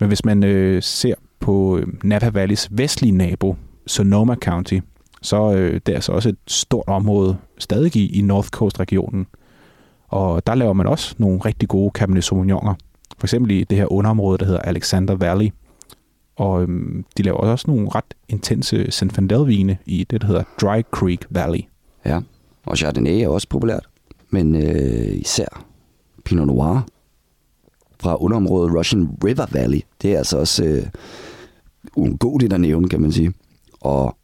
Men hvis man øh, ser på øh, Napa Valleys vestlige nabo, Sonoma County, så øh, det er altså også et stort område stadig i, i North Coast-regionen. Og der laver man også nogle rigtig gode Cabernet Sauvignoner. For eksempel i det her underområde, der hedder Alexander Valley. Og øhm, de laver også nogle ret intense Zinfandel-vine i det, der hedder Dry Creek Valley. Ja, og Chardonnay er også populært, men øh, især Pinot Noir fra underområdet Russian River Valley, det er altså også øh, uundgåeligt at nævne, kan man sige. Og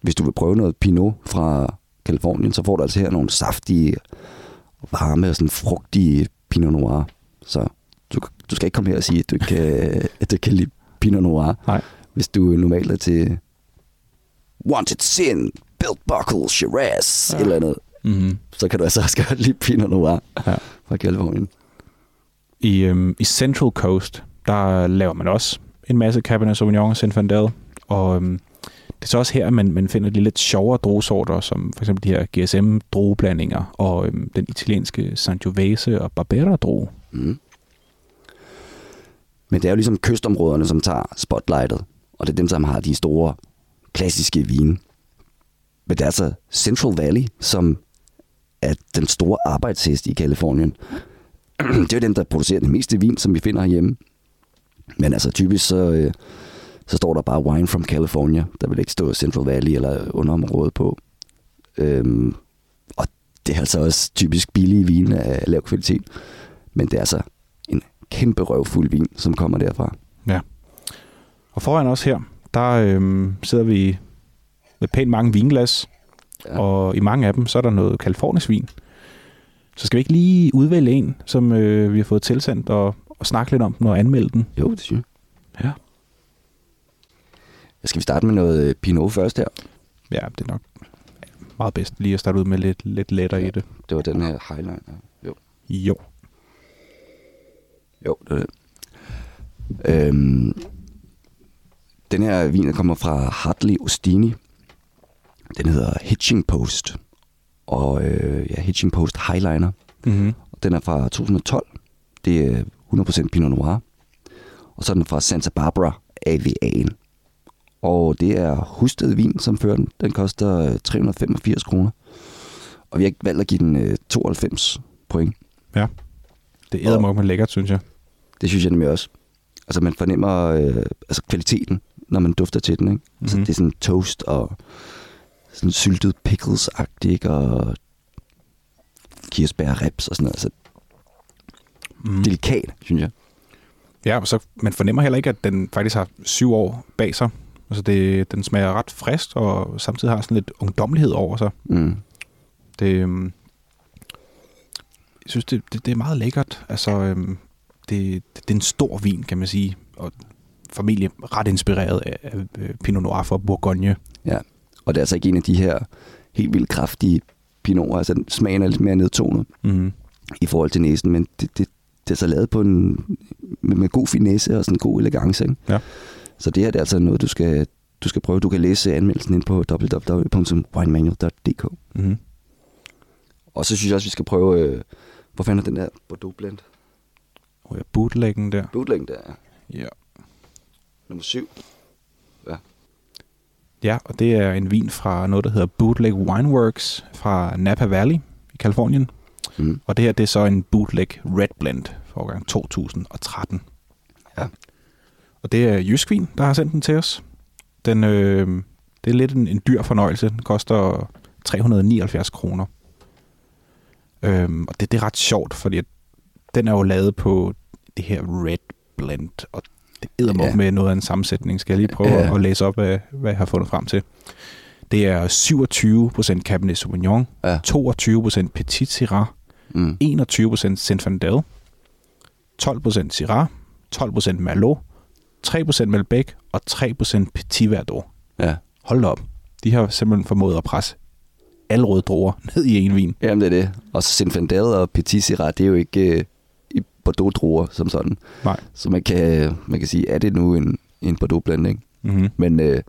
hvis du vil prøve noget Pinot fra Kalifornien, så får du altså her nogle saftige, varme og sådan frugtige Pinot Noir. Så du, du skal ikke komme her og sige, at du ikke kan, at du kan lide Pinot Noir. Nej. Hvis du normalt er til Wanted Sin, Belt Buckle, Shiraz, ja. Eller andet, Mm-hmm. så kan du altså også godt lide Pinot Noir Ja. fra Kalifornien. I, øhm, I Central Coast, der laver man også en masse Cabernet Sauvignon og Zinfandel. Og øhm, det er så også her, at man, man finder de lidt sjovere druesorter, som for eksempel de her GSM-drueblandinger og øhm, den italienske Sangiovese og Barbera-drue. Mm. Men det er jo ligesom kystområderne, som tager spotlightet, og det er dem, som har de store klassiske vine. Men det er altså Central Valley, som er den store arbejdshest i Kalifornien. det er jo den, der producerer den meste vin, som vi finder herhjemme. Men altså typisk så, øh, så står der bare Wine from California. Der vil ikke stå Central Valley eller underområdet på. Øhm, og det er altså også typisk billige vine af lav kvalitet. Men det er altså kæmpe røvfuld vin, som kommer derfra. Ja. Og foran os her, der øhm, sidder vi med pænt mange vinglas. Ja. Og i mange af dem, så er der noget kalifornisk vin. Så skal vi ikke lige udvælge en, som øh, vi har fået tilsendt, og, og snakke lidt om den og anmelde den? Jo, det synes jeg. Ja. Skal vi starte med noget øh, Pinot først her? Ja, det er nok meget bedst lige at starte ud med lidt, lidt lettere ja. i det. Det var den her highlight. Jo. Jo. Jo, det er det. Øhm, den her vin kommer fra Hartley Ostini. Den hedder Hitching Post. Og øh, ja, Hitching Post Highliner. Mm-hmm. Den er fra 2012. Det er 100% Pinot Noir. Og så er den fra Santa Barbara AVA'en. Og det er Husted Vin, som fører den. Den koster 385 kroner. Og vi har valgt at give den øh, 92 point. Ja. Det er meget lækkert, synes jeg. Det synes jeg nemlig også. Altså man fornemmer øh, altså kvaliteten, når man dufter til den. Ikke? Mm-hmm. Altså, det er sådan toast og sådan syltet pickles-agtigt, og kirsebær reps og sådan noget. Altså, mm. Delikat, synes jeg. Ja, så man fornemmer heller ikke, at den faktisk har syv år bag sig. Altså det, den smager ret frisk, og samtidig har sådan lidt ungdomlighed over sig. Mm. Det, øhm, jeg synes, det, det, det er meget lækkert. Altså, øhm, det, det, er en stor vin, kan man sige, og familie ret inspireret af, af, Pinot Noir fra Bourgogne. Ja, og det er altså ikke en af de her helt vildt kraftige Pinoter. Altså, smagen er lidt mere nedtonet mm. i forhold til næsen, men det, det, det er så lavet på en, med, med god finesse og sådan god elegance. Ikke? Ja. Så det her det er altså noget, du skal, du skal prøve. Du kan læse anmeldelsen ind på www.winemanual.dk. Mm. Og så synes jeg også, vi skal prøve, øh, hvor fanden er den der Bordeaux Blend? Oh, ja, bootleggen der. Bootleggen der, Ja. Nummer syv. Ja, og det er en vin fra noget, der hedder Bootleg Wineworks fra Napa Valley i Kalifornien. Mm. Og det her, det er så en Bootleg Red Blend for årgang 2013. Ja. Og det er Jysk Vin, der har sendt den til os. Den, øh, det er lidt en, en dyr fornøjelse. Den koster 379 kroner. Øhm, og det, det er ret sjovt, fordi at den er jo lavet på det her Red Blend, og det æder ja. med noget af en sammensætning. Skal jeg lige prøve ja. at læse op, hvad, hvad jeg har fundet frem til. Det er 27% Cabernet Sauvignon, ja. 22% Petit Syrah, mm. 21% Zinfandel, 12% Syrah, 12% Merlot, 3% Malbec og 3% Petit Verdot. Ja. Hold op. De har simpelthen formået at presse alle røde druer ned i en vin. Jamen det er det. Og Zinfandel og Petit Syrah, det er jo ikke øh, Bordeaux-druer som sådan. Nej. Så man kan, man kan sige, er det nu en, en Bordeaux-blanding? Mm-hmm. Men øh,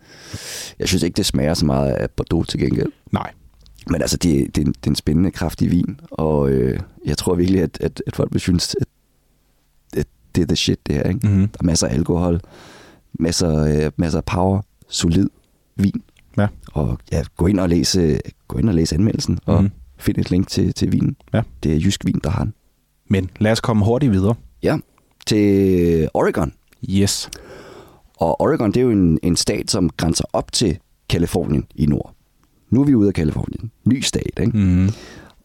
jeg synes ikke, det smager så meget af Bordeaux til gengæld. Nej. Men altså, det, det, er, en, det er en spændende, kraftig vin, og øh, jeg tror virkelig, at, at, at folk vil synes, at, at det er the shit, det her. Ikke? Mm-hmm. Der er masser af alkohol, masser, øh, masser af power, solid vin. Ja. Og ja, gå ind og læse, gå ind og læse anmeldelsen, og Mhm. find et link til, til vinen. Ja. Det er Jysk Vin, der har den. Men lad os komme hurtigt videre. Ja, til Oregon. Yes. Og Oregon, det er jo en, en stat, som grænser op til Kalifornien i nord. Nu er vi ude af Kalifornien. Ny stat, ikke? Mm.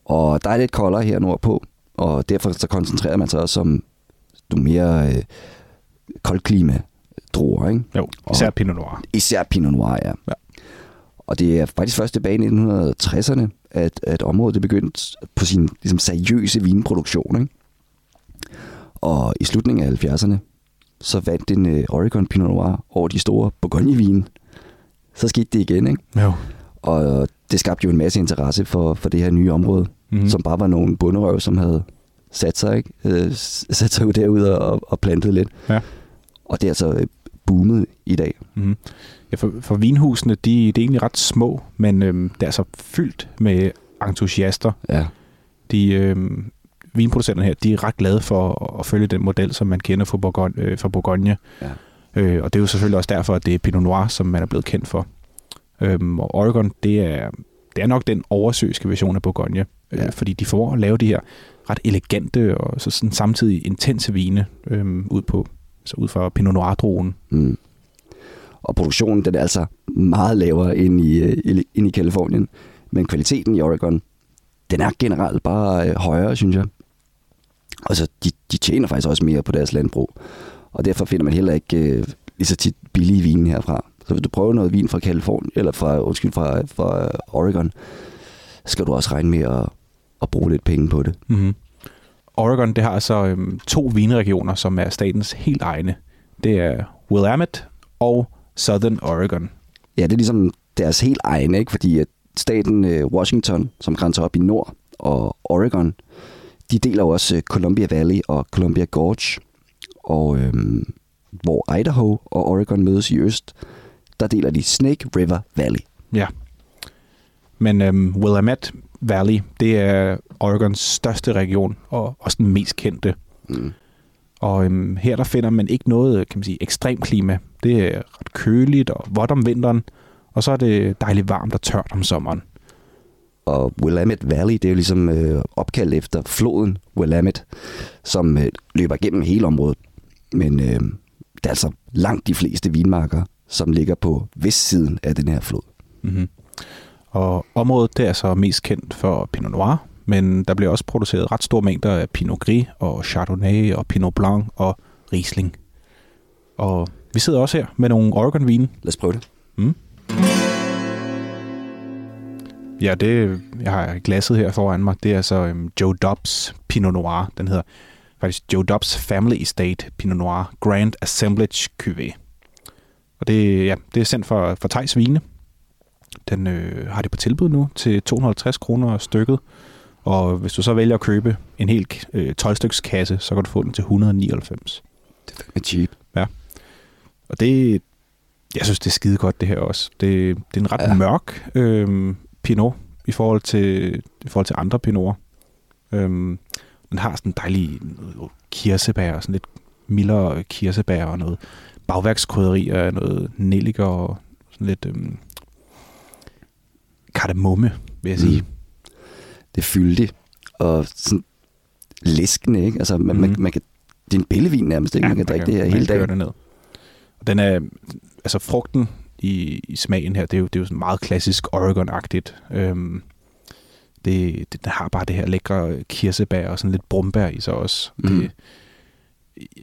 Og der er lidt koldere her nordpå, og derfor så koncentrerer man sig også om nogle mere øh, koldklima druer, ikke? Jo, især Pinot Noir. Især Pinot Noir, ja. Ja. Og det er faktisk først tilbage i 1960'erne, at, at området det begyndte på sin ligesom, seriøse vinproduktion. Ikke? Og i slutningen af 70'erne, så vandt den uh, Oregon Pinot Noir over de store Bourgogne-vine. Så skete det igen, ikke? Jo. Og det skabte jo en masse interesse for, for det her nye område, Mm. mm. som bare var nogle bunderøv, som havde sat sig, ikke? Øh, sat sig ud derude og, og plantet lidt. Ja. Og det er altså øh, boomet i dag. Mm-hmm. Ja, for, for vinhusene, de, det er egentlig ret små, men øhm, det er altså fyldt med entusiaster. Ja. De øhm, vinproducenterne her, de er ret glade for at, at følge den model, som man kender fra Bourgogne. Øh, fra Bourgogne. Ja. Øh, og det er jo selvfølgelig også derfor, at det er Pinot Noir, som man er blevet kendt for. Øhm, og Oregon, det er, det er nok den oversøiske version af Bourgogne, Ja. øh, fordi de får at lave de her ret elegante og så sådan samtidig intense vine øhm, ud på så ud fra Pinot Noir-druen. Mm. Og produktionen den er altså meget lavere end i, øh, i, end i Kalifornien. Men kvaliteten i Oregon, den er generelt bare øh, højere, synes jeg. Og så de, de tjener faktisk også mere på deres landbrug. Og derfor finder man heller ikke øh, lige så tit billige vin herfra. Så hvis du prøver noget vin fra Kalifornien, eller fra, undskyld, fra, fra Oregon, så skal du også regne med at, at bruge lidt penge på det. Mm-hmm. Oregon, det har altså øhm, to vinregioner, som er statens helt egne. Det er Willamette og Southern Oregon. Ja, det er ligesom deres helt egen, ikke? Fordi at staten øh, Washington, som grænser op i nord, og Oregon, de deler jo også øh, Columbia Valley og Columbia Gorge. Og øhm, hvor Idaho og Oregon mødes i øst, der deler de Snake River Valley. Ja. Men øhm, Willamette Valley, det er Oregons største region, og også den mest kendte. Mm. Og øhm, her der finder man ikke noget, kan man sige, ekstrem klima. Det er ret køligt og vådt om vinteren, og så er det dejligt varmt og tørt om sommeren. Og Willamette Valley, det er jo ligesom øh, opkaldt efter floden Willamette, som øh, løber gennem hele området. Men øh, det er altså langt de fleste vinmarker, som ligger på vestsiden af den her flod. Mm-hmm. Og området det er så mest kendt for Pinot Noir, men der bliver også produceret ret store mængder af Pinot Gris og Chardonnay og Pinot Blanc og Riesling. Og vi sidder også her med nogle Oregon-vine. Lad os prøve det. Mm. Ja, det jeg har glasset her foran mig, det er så um, Joe Dobbs Pinot Noir. Den hedder faktisk Joe Dobbs Family Estate Pinot Noir Grand Assemblage Cuvée. Og det, ja, det er sendt for, for Thijs Vine. Den øh, har det på tilbud nu til 250 kroner stykket. Og hvis du så vælger at købe en helt øh, 12-styks kasse, så kan du få den til 199. Det er fandme cheap. Og det, jeg synes, det er skide godt det her også. Det, det er en ret Ja. ja. mørk øh, pinot i forhold til, i forhold til andre pinoter. Øhm, den har sådan en dejlig noget kirsebær, og sådan lidt mildere kirsebær og noget bagværkskrydderi og noget nelliker og sådan lidt øhm, kardemomme, vil jeg sige. Mm. Det er fyldigt og sådan læskende, ikke? Altså, man, mm. man, man kan, det er en pillevin nærmest, ikke? man kan drikke det her man hele kan dagen. Det ned. Og den er, altså frugten i, i smagen her, det er jo, det er jo sådan meget klassisk Oregon-agtigt. Øhm, det, det, den har bare det her lækre kirsebær og sådan lidt brumbær i sig også. Mhm. Det,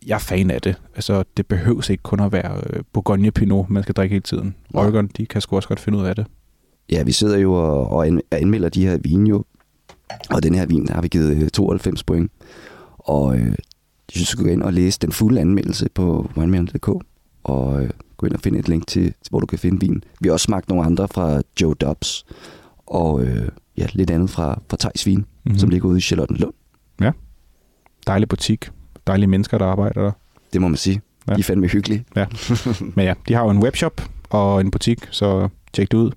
jeg er fan af det. Altså, det behøves ikke kun at være øh, Bourgogne Pinot, man skal drikke hele tiden. Oregon, de kan sgu også godt finde ud af det. Ja, vi sidder jo og, og an- anmelder de her vine jo. Og den her vin har vi givet øh, 92 point. Og øh, jeg synes, du skal gå ind og læse den fulde anmeldelse på wineman.dk. Og øh, gå ind og finde et link til, til, hvor du kan finde vinen. Vi har også smagt nogle andre fra Joe Dobbs. Og øh, ja, lidt andet fra, fra Thijs Vin, Mhm. mm-hmm. som ligger ude i Charlottenlund. Dejlig butik. Dejlige mennesker, der arbejder der. Det må man sige. Ja. Ja. De er fandme hyggelige. *laughs* Men ja, de har jo en webshop og en butik, så tjek det ud.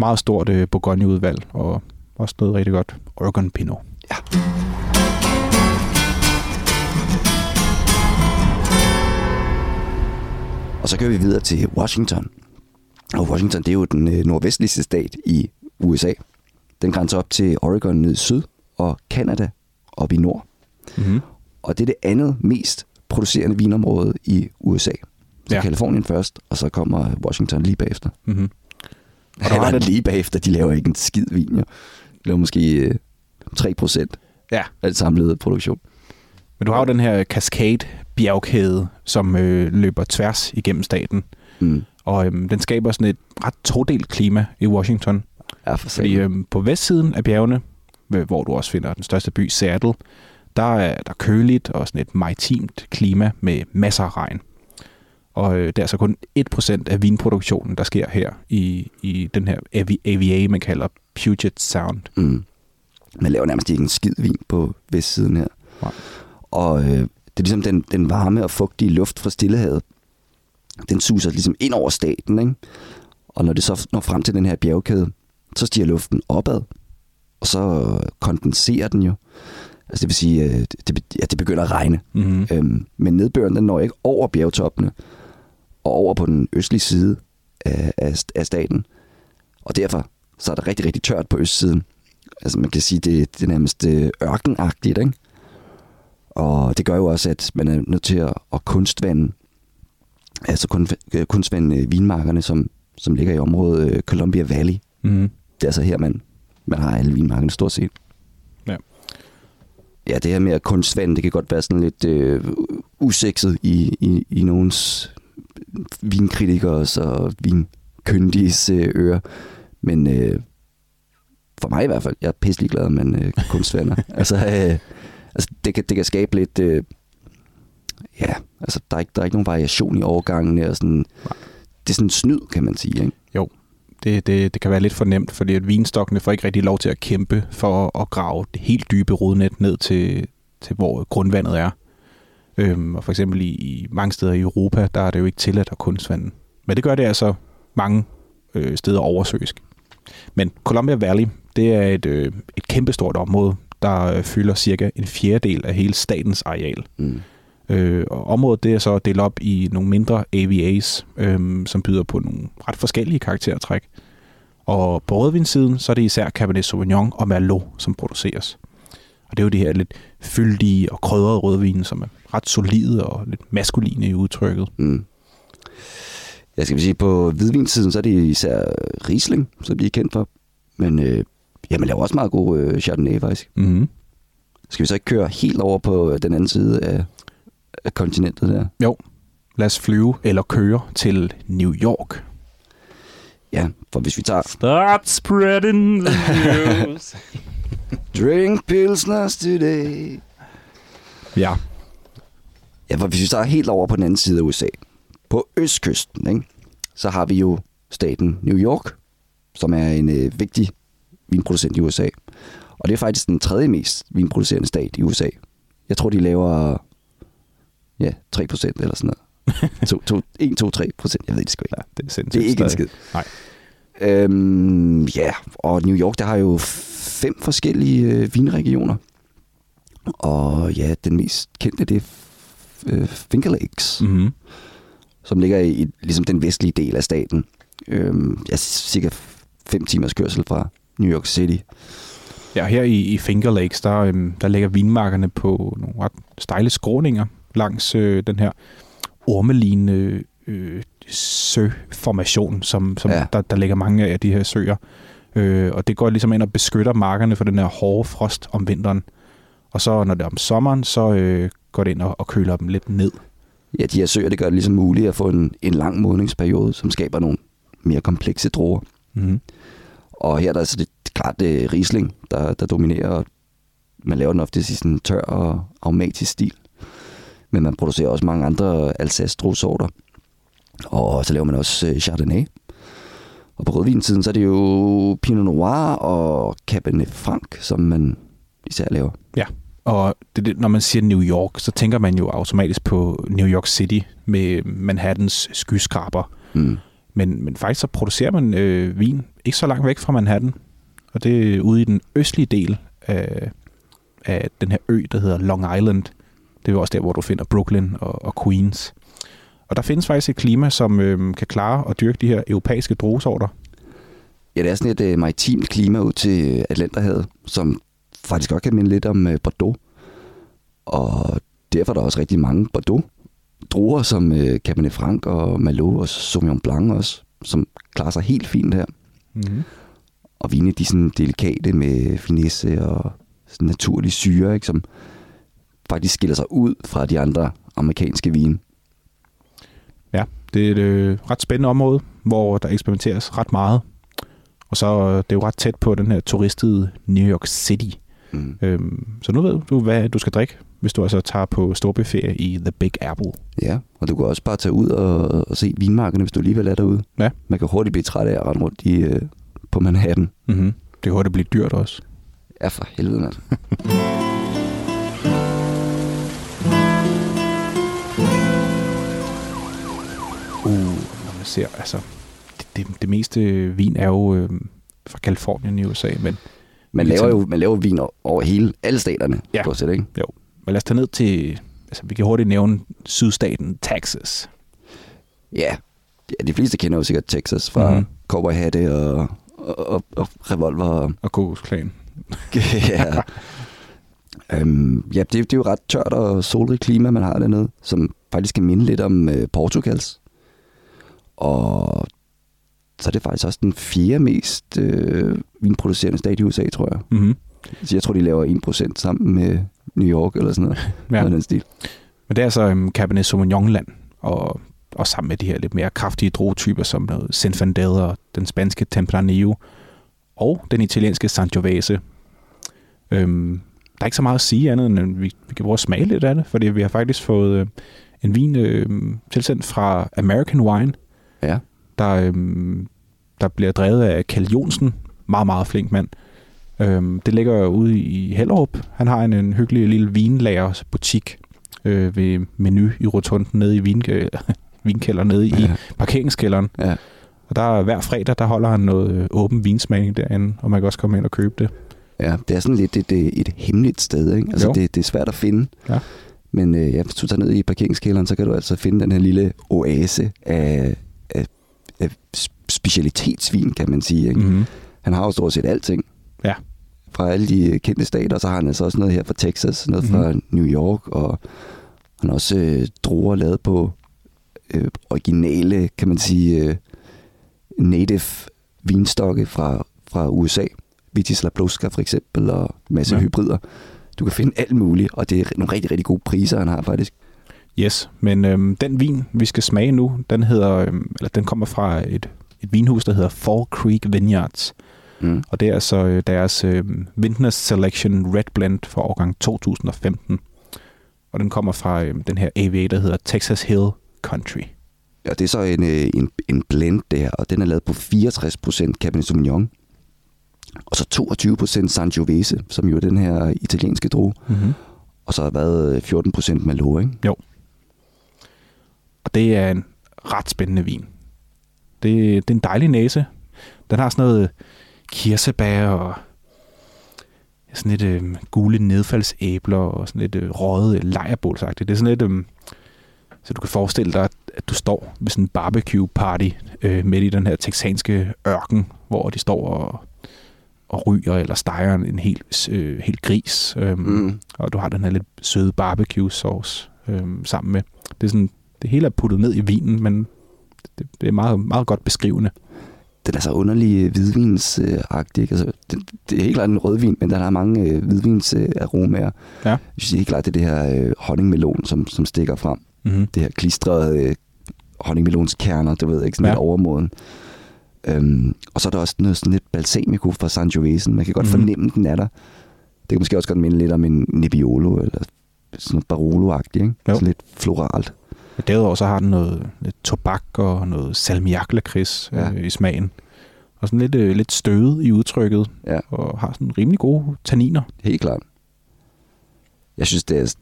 Meget stort øh, Bourgogne-udvalg, og også noget rigtig godt Oregon Pinot. Ja. Og så kører vi videre til Washington. Og Washington, det er jo den øh, nordvestligste stat i USA. Den grænser op til Oregon nede i syd, og Canada op i nord. Mm-hmm. Og det er det andet mest producerende vinområde i USA. Så ja. Kalifornien først, og så kommer Washington lige bagefter. Mm-hmm. Og der var det lige bagefter, de laver ikke en skid vin, jo. De laver måske øh, 3 procent Ja. af det samlede produktion. Men du har jo den her Cascade-bjergkæde, som øh, løber tværs igennem staten. Mm. Og øhm, den skaber sådan et ret todelt klima i Washington. Ja, for Fordi øhm, på vestsiden af bjergene, hvor du også finder den største by, Seattle, der er der køligt og sådan et maritimt klima med masser af regn. Og øh, det er altså kun 1% af vinproduktionen, der sker her i, i den her AV- AVA, man kalder Puget Sound. Mm. Man laver nærmest ikke en skid vin på vestsiden her. Nej. Og øh, det er ligesom den, den varme og fugtige luft fra Stillehavet. den suser ligesom ind over staten, ikke? Og når det så når frem til den her bjergkæde, så stiger luften opad, og så kondenserer den jo. Altså det vil sige, øh, det, ja, det begynder at regne. Mm-hmm. Øhm, men nedbøren den når ikke over bjergtoppene og over på den østlige side af, af, af staten. Og derfor så er det rigtig, rigtig tørt på østsiden. Altså man kan sige, det, det er nærmest øh, ørkenagtigt, ikke? Og det gør jo også, at man er nødt til at, at kunstvande, altså kun, kunstvande vinmarkerne, som, som ligger i området øh, Columbia Valley. Mm-hmm. Det er altså her, man, man har alle vinmarkerne stort set. Ja. Ja, det her med at kunstvand, det kan godt være sådan lidt øh, usekset i, i, i nogens vinkritikers og vinkyndiges øh, ører. Men øh, for mig i hvert fald, jeg er pisselig glad, man øh, kunstvander. *laughs* altså, øh, altså det, kan, det kan skabe lidt... Øh, ja, altså der er, ikke, der er ikke nogen variation i overgangene. Og sådan, det er sådan en snyd, kan man sige. Ikke? Jo, det, det, det kan være lidt for nemt, fordi at vinstokkene får ikke rigtig lov til at kæmpe for at grave det helt dybe rodnet ned til, til hvor grundvandet er. Øhm, og for eksempel i, i mange steder i Europa, der er det jo ikke tilladt at kunstvande. Men det gør det altså mange øh, steder oversøisk. Men Columbia Valley, det er et, øh, et kæmpestort område, der øh, fylder cirka en fjerdedel af hele statens areal. Mm. Øh, og området det er så delt op i nogle mindre AVAs, øh, som byder på nogle ret forskellige karaktertræk. Og på rødvinssiden, så er det især Cabernet Sauvignon og Merlot, som produceres. Og det er jo det her lidt fyldige og krydrede rødvin, som er ret solide og lidt maskuline i udtrykket. Mm. Jeg skal sige, på hvidvinssiden, så er det især Riesling, som vi er kendt for. Men øh, ja, man laver også meget god øh, Chardonnay, faktisk. Mm-hmm. Skal vi så ikke køre helt over på den anden side af, af kontinentet der? Jo, lad os flyve eller køre til New York. Ja, for hvis vi tager Start spreading the news. *laughs* Drink pilsners today. ja, Ja, for hvis vi tager helt over på den anden side af USA, på østkysten, ikke, så har vi jo staten New York, som er en øh, vigtig vinproducent i USA. Og det er faktisk den tredje mest vinproducerende stat i USA. Jeg tror, de laver ja, 3 procent eller sådan noget. 2, 2, 1, 2, 3 procent. Jeg ved det sgu ikke. ja det er sindssygt. Det er ikke en skid. Nej. Øhm, ja, og New York, der har jo fem forskellige øh, vinregioner. Og ja, den mest kendte, det er øh, Finger Lakes, mm. Mm-hmm. som ligger i ligesom den vestlige del af staten. Øhm, ja, cirka fem timers kørsel fra New York City. Ja, her i, i Finger Lakes, der, øhm, der ligger vinmarkerne på nogle ret stejle skråninger langs øh, den her ormelignende øh, søformation, som, som Ja. der, der ligger mange af de her søer. Øh, og det går ligesom ind og beskytter markerne for den her hårde frost om vinteren. Og så når det er om sommeren, så øh, går det ind og, og køler dem lidt ned. Ja, de her søer, det gør det ligesom muligt at få en, en lang modningsperiode, som skaber nogle mere komplekse druer. Mm-hmm. Og her der er så det klart det er Riesling, der, der dominerer. og Man laver den ofte i sådan en tør og aromatisk stil. Men man producerer også mange andre alsace sorter Og så laver man også øh, Chardonnay. Og på rødvinsiden, så er det jo Pinot Noir og Cabernet Franc, som man især laver. Og det, det, når man siger New York, så tænker man jo automatisk på New York City med Manhattans skyskraber. Mm. Men, men faktisk så producerer man øh, vin ikke så langt væk fra Manhattan. Og det er ude i den østlige del af, af den her ø, der hedder Long Island. Det er også der, hvor du finder Brooklyn og, og Queens. Og der findes faktisk et klima, som øh, kan klare at dyrke de her europæiske druesorter. Ja, det er sådan et øh, maritimt klima ud til Atlanterhavet, som faktisk godt kan minde lidt om øh, Bordeaux. Og derfor er der også rigtig mange Bordeaux druer, som øh, Cabernet Franc og Merlot og Sauvignon Blanc også, som klarer sig helt fint her. Mm-hmm. Og vine, de er sådan delikate med finesse og sådan naturlig syre, ikke, som faktisk skiller sig ud fra de andre amerikanske vine. Ja, det er et øh, ret spændende område, hvor der eksperimenteres ret meget. Og så øh, det er jo ret tæt på den her turistede New York City. Mm. Øhm, så nu ved du, hvad du skal drikke, hvis du altså tager på storbyferie i The Big Apple. Ja, og du kan også bare tage ud og, og se vinmarkerne, hvis du alligevel er derude. Ja. Man kan hurtigt blive træt af at rende rundt i, øh, på Manhattan. Mm-hmm. Det kan hurtigt blive dyrt også. Ja, for helvede, mand. *laughs* Uh, man ser, altså, det, det, det meste vin er jo øh, fra Kalifornien i USA, men Man laver jo man laver vin over hele, alle staterne, Ja. stort set, ikke? jo. Men lad os tage ned til, altså vi kan hurtigt nævne sydstaten Texas. Ja. ja, de fleste kender jo sikkert Texas fra Mhm. mm-hmm. cowboyhatte og, og, og, og revolver. Og, og Kokos Klan. *laughs* ja. øhm, ja, det, det er jo ret tørt og solrigt klima, man har dernede, som faktisk kan minde lidt om øh, Portugals. Og så er det faktisk også den fjerde mest øh, vinproducerende stat i USA, tror jeg. Mm-hmm. Så jeg tror, de laver 1% sammen med New York eller sådan noget. *laughs* Ja. Noget den stil. Men det er så um, Cabernet Sauvignon-land, og, og sammen med de her lidt mere kraftige druetyper, som noget Zinfandel og den spanske Tempranillo, og den italienske Sangiovese. Øhm, der er ikke så meget at sige andet, end vi, vi kan prøve at smage lidt af det, fordi vi har faktisk fået øh, en vin øh, tilsendt fra American Wine, Ja. der, øhm, der bliver drevet af Kjeld Jonsen. Meget, meget flink mand. Øhm, det ligger ude i Hellerup. Han har en, en hyggelig lille vinlagersbutik øh, ved Menu i Rotunden nede i vin, *laughs* vinkælder nede i Ja. parkeringskælderen. Ja. Og der hver fredag, der holder han noget øh, åben vinsmagning derinde, og man kan også komme ind og købe det. Ja, det er sådan lidt et, et, et hemmeligt sted, ikke? Altså, Jo. det, det er svært at finde. Ja. Men øh, ja, hvis du tager ned i parkeringskælderen, så kan du altså finde den her lille oase af, af, af sp- specialitetsvin, kan man sige. Ikke? Mm. Mm-hmm. Han har jo stort set alting. Ja. Fra alle de kendte stater, så har han altså også noget her fra Texas, noget fra Mhm. New York, og han har også øh, druer lavet på øh, originale, kan man sige, øh, native vinstokke fra, fra USA. Vitis Labluska for eksempel, og masse ja. hybrider. Du kan finde alt muligt, og det er nogle rigtig, rigtig gode priser, han har faktisk. Yes, men øhm, den vin, vi skal smage nu, den hedder, øhm, eller den kommer fra et, et vinhus, der hedder Fall Creek Vineyards. Mm. Og det er så øh, deres øh, Vintners Selection Red Blend for årgang 2015. Og den kommer fra øh, den her AVA, der hedder Texas Hill Country. Ja, det er så en, øh, en, en blend der, og den er lavet på 64% Cabernet Sauvignon. Og så 22% Sangiovese, som jo er den her italienske drue. Mm-hmm. Og så har været 14% Malo, ikke? Og det er en ret spændende vin. Det, det er en dejlig næse. Den har sådan noget kirsebær og sådan lidt øh, gule nedfaldsæbler og sådan lidt øh, røget lejerbålsagtigt. Det er sådan lidt, øh, så du kan forestille dig, at du står ved sådan en barbecue party øh, midt i den her texanske ørken, hvor de står og, og ryger eller steger en, hel, øh, helt gris. Øh, Mm. og du har den her lidt søde barbecue sauce øh, sammen med. Det er sådan, det hele er puttet ned i vinen, men det, det er meget, meget godt beskrivende. Den er så underlig hvidvinsagtig. ikke? Altså, det, det er helt klart en rødvin, men den har mange øh, hvidvinsaromaer. Ja. Jeg synes helt klart, det er det her øh, honningmelon, som, som stikker frem. Mm-hmm. Det her klistrede øh, honningmelonskerner, du ved ikke, sådan Ja. lidt overmoden. Øhm, og så er der også noget sådan lidt balsamico fra Sangiovese. Man kan godt Mhm. mm. fornemme, den er der. Det kan måske også godt minde lidt om en Nebbiolo, eller sådan noget Barolo-agtigt, ikke? Jo. Sådan lidt floralt. Derudover så har den noget lidt tobak og noget salmiaklakrids Ja. øh, i smagen. Og sådan lidt, øh, lidt støvet i udtrykket, Ja. og har sådan rimelig gode tanniner. Helt klart. Jeg synes, det er,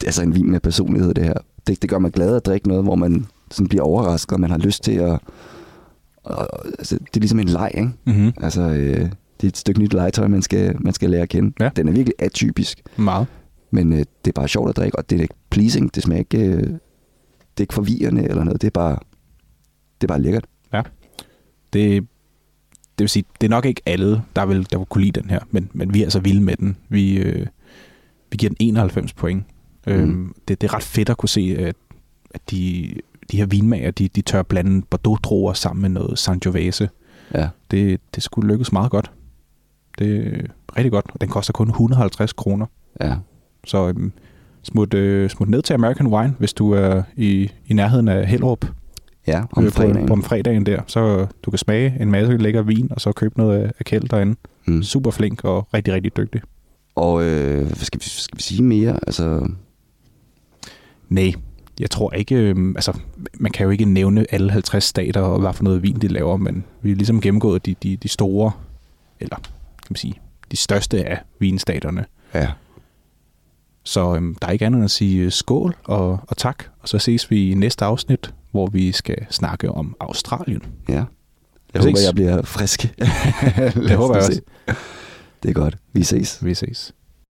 det er så en vin med personlighed, det her. Det, det gør mig glad at drikke noget, hvor man sådan bliver overrasket, og man har lyst til at... Og, altså, det er ligesom en leg, ikke? Mm-hmm. Altså, øh, det er et stykke nyt legetøj, man skal, man skal lære at kende. Ja. Den er virkelig atypisk, Meget. men øh, det er bare sjovt at drikke, og det er ikke pleasing. Det smager ikke... Øh, det er ikke forvirrende eller noget. Det er bare, det er bare lækkert. Det, det vil sige, det er nok ikke alle, der vil, der vil kunne lide den her, men, men vi er altså vilde med den. Vi, øh, vi giver den 91 point. Mm. Øhm, det, det er ret fedt at kunne se, at, at de, de her vinmager, de, de tør blande Bordeaux-druer sammen med noget Sangiovese. Ja. Det, det skulle lykkes meget godt. Det er rigtig godt, og den koster kun 150 kroner. Ja. Så øhm, smut, øh, smut ned til American Wine, hvis du er i, i nærheden af Hellerup Ja, om øh, fredagen. På, om fredagen der. Så du kan smage en masse lækker vin, og så købe noget af, af Kjeld derinde. Mm. Super flink og rigtig, rigtig dygtig. Og øh, hvad skal, vi, skal vi sige mere? Altså, Nej, jeg tror ikke, øhm, altså man kan jo ikke nævne alle 50 stater og hvad for noget vin de laver, men vi har ligesom gennemgået de, de, de store, eller kan man sige, de største af vinstaterne. ja. Så øhm, der er ikke andet end at sige øh, skål og, og tak, og så ses vi i næste afsnit, hvor vi skal snakke om Australien. Ja. Jeg håber, jeg bliver frisk. *laughs* Det håber jeg også. Det er godt. Vi ses. Vi ses.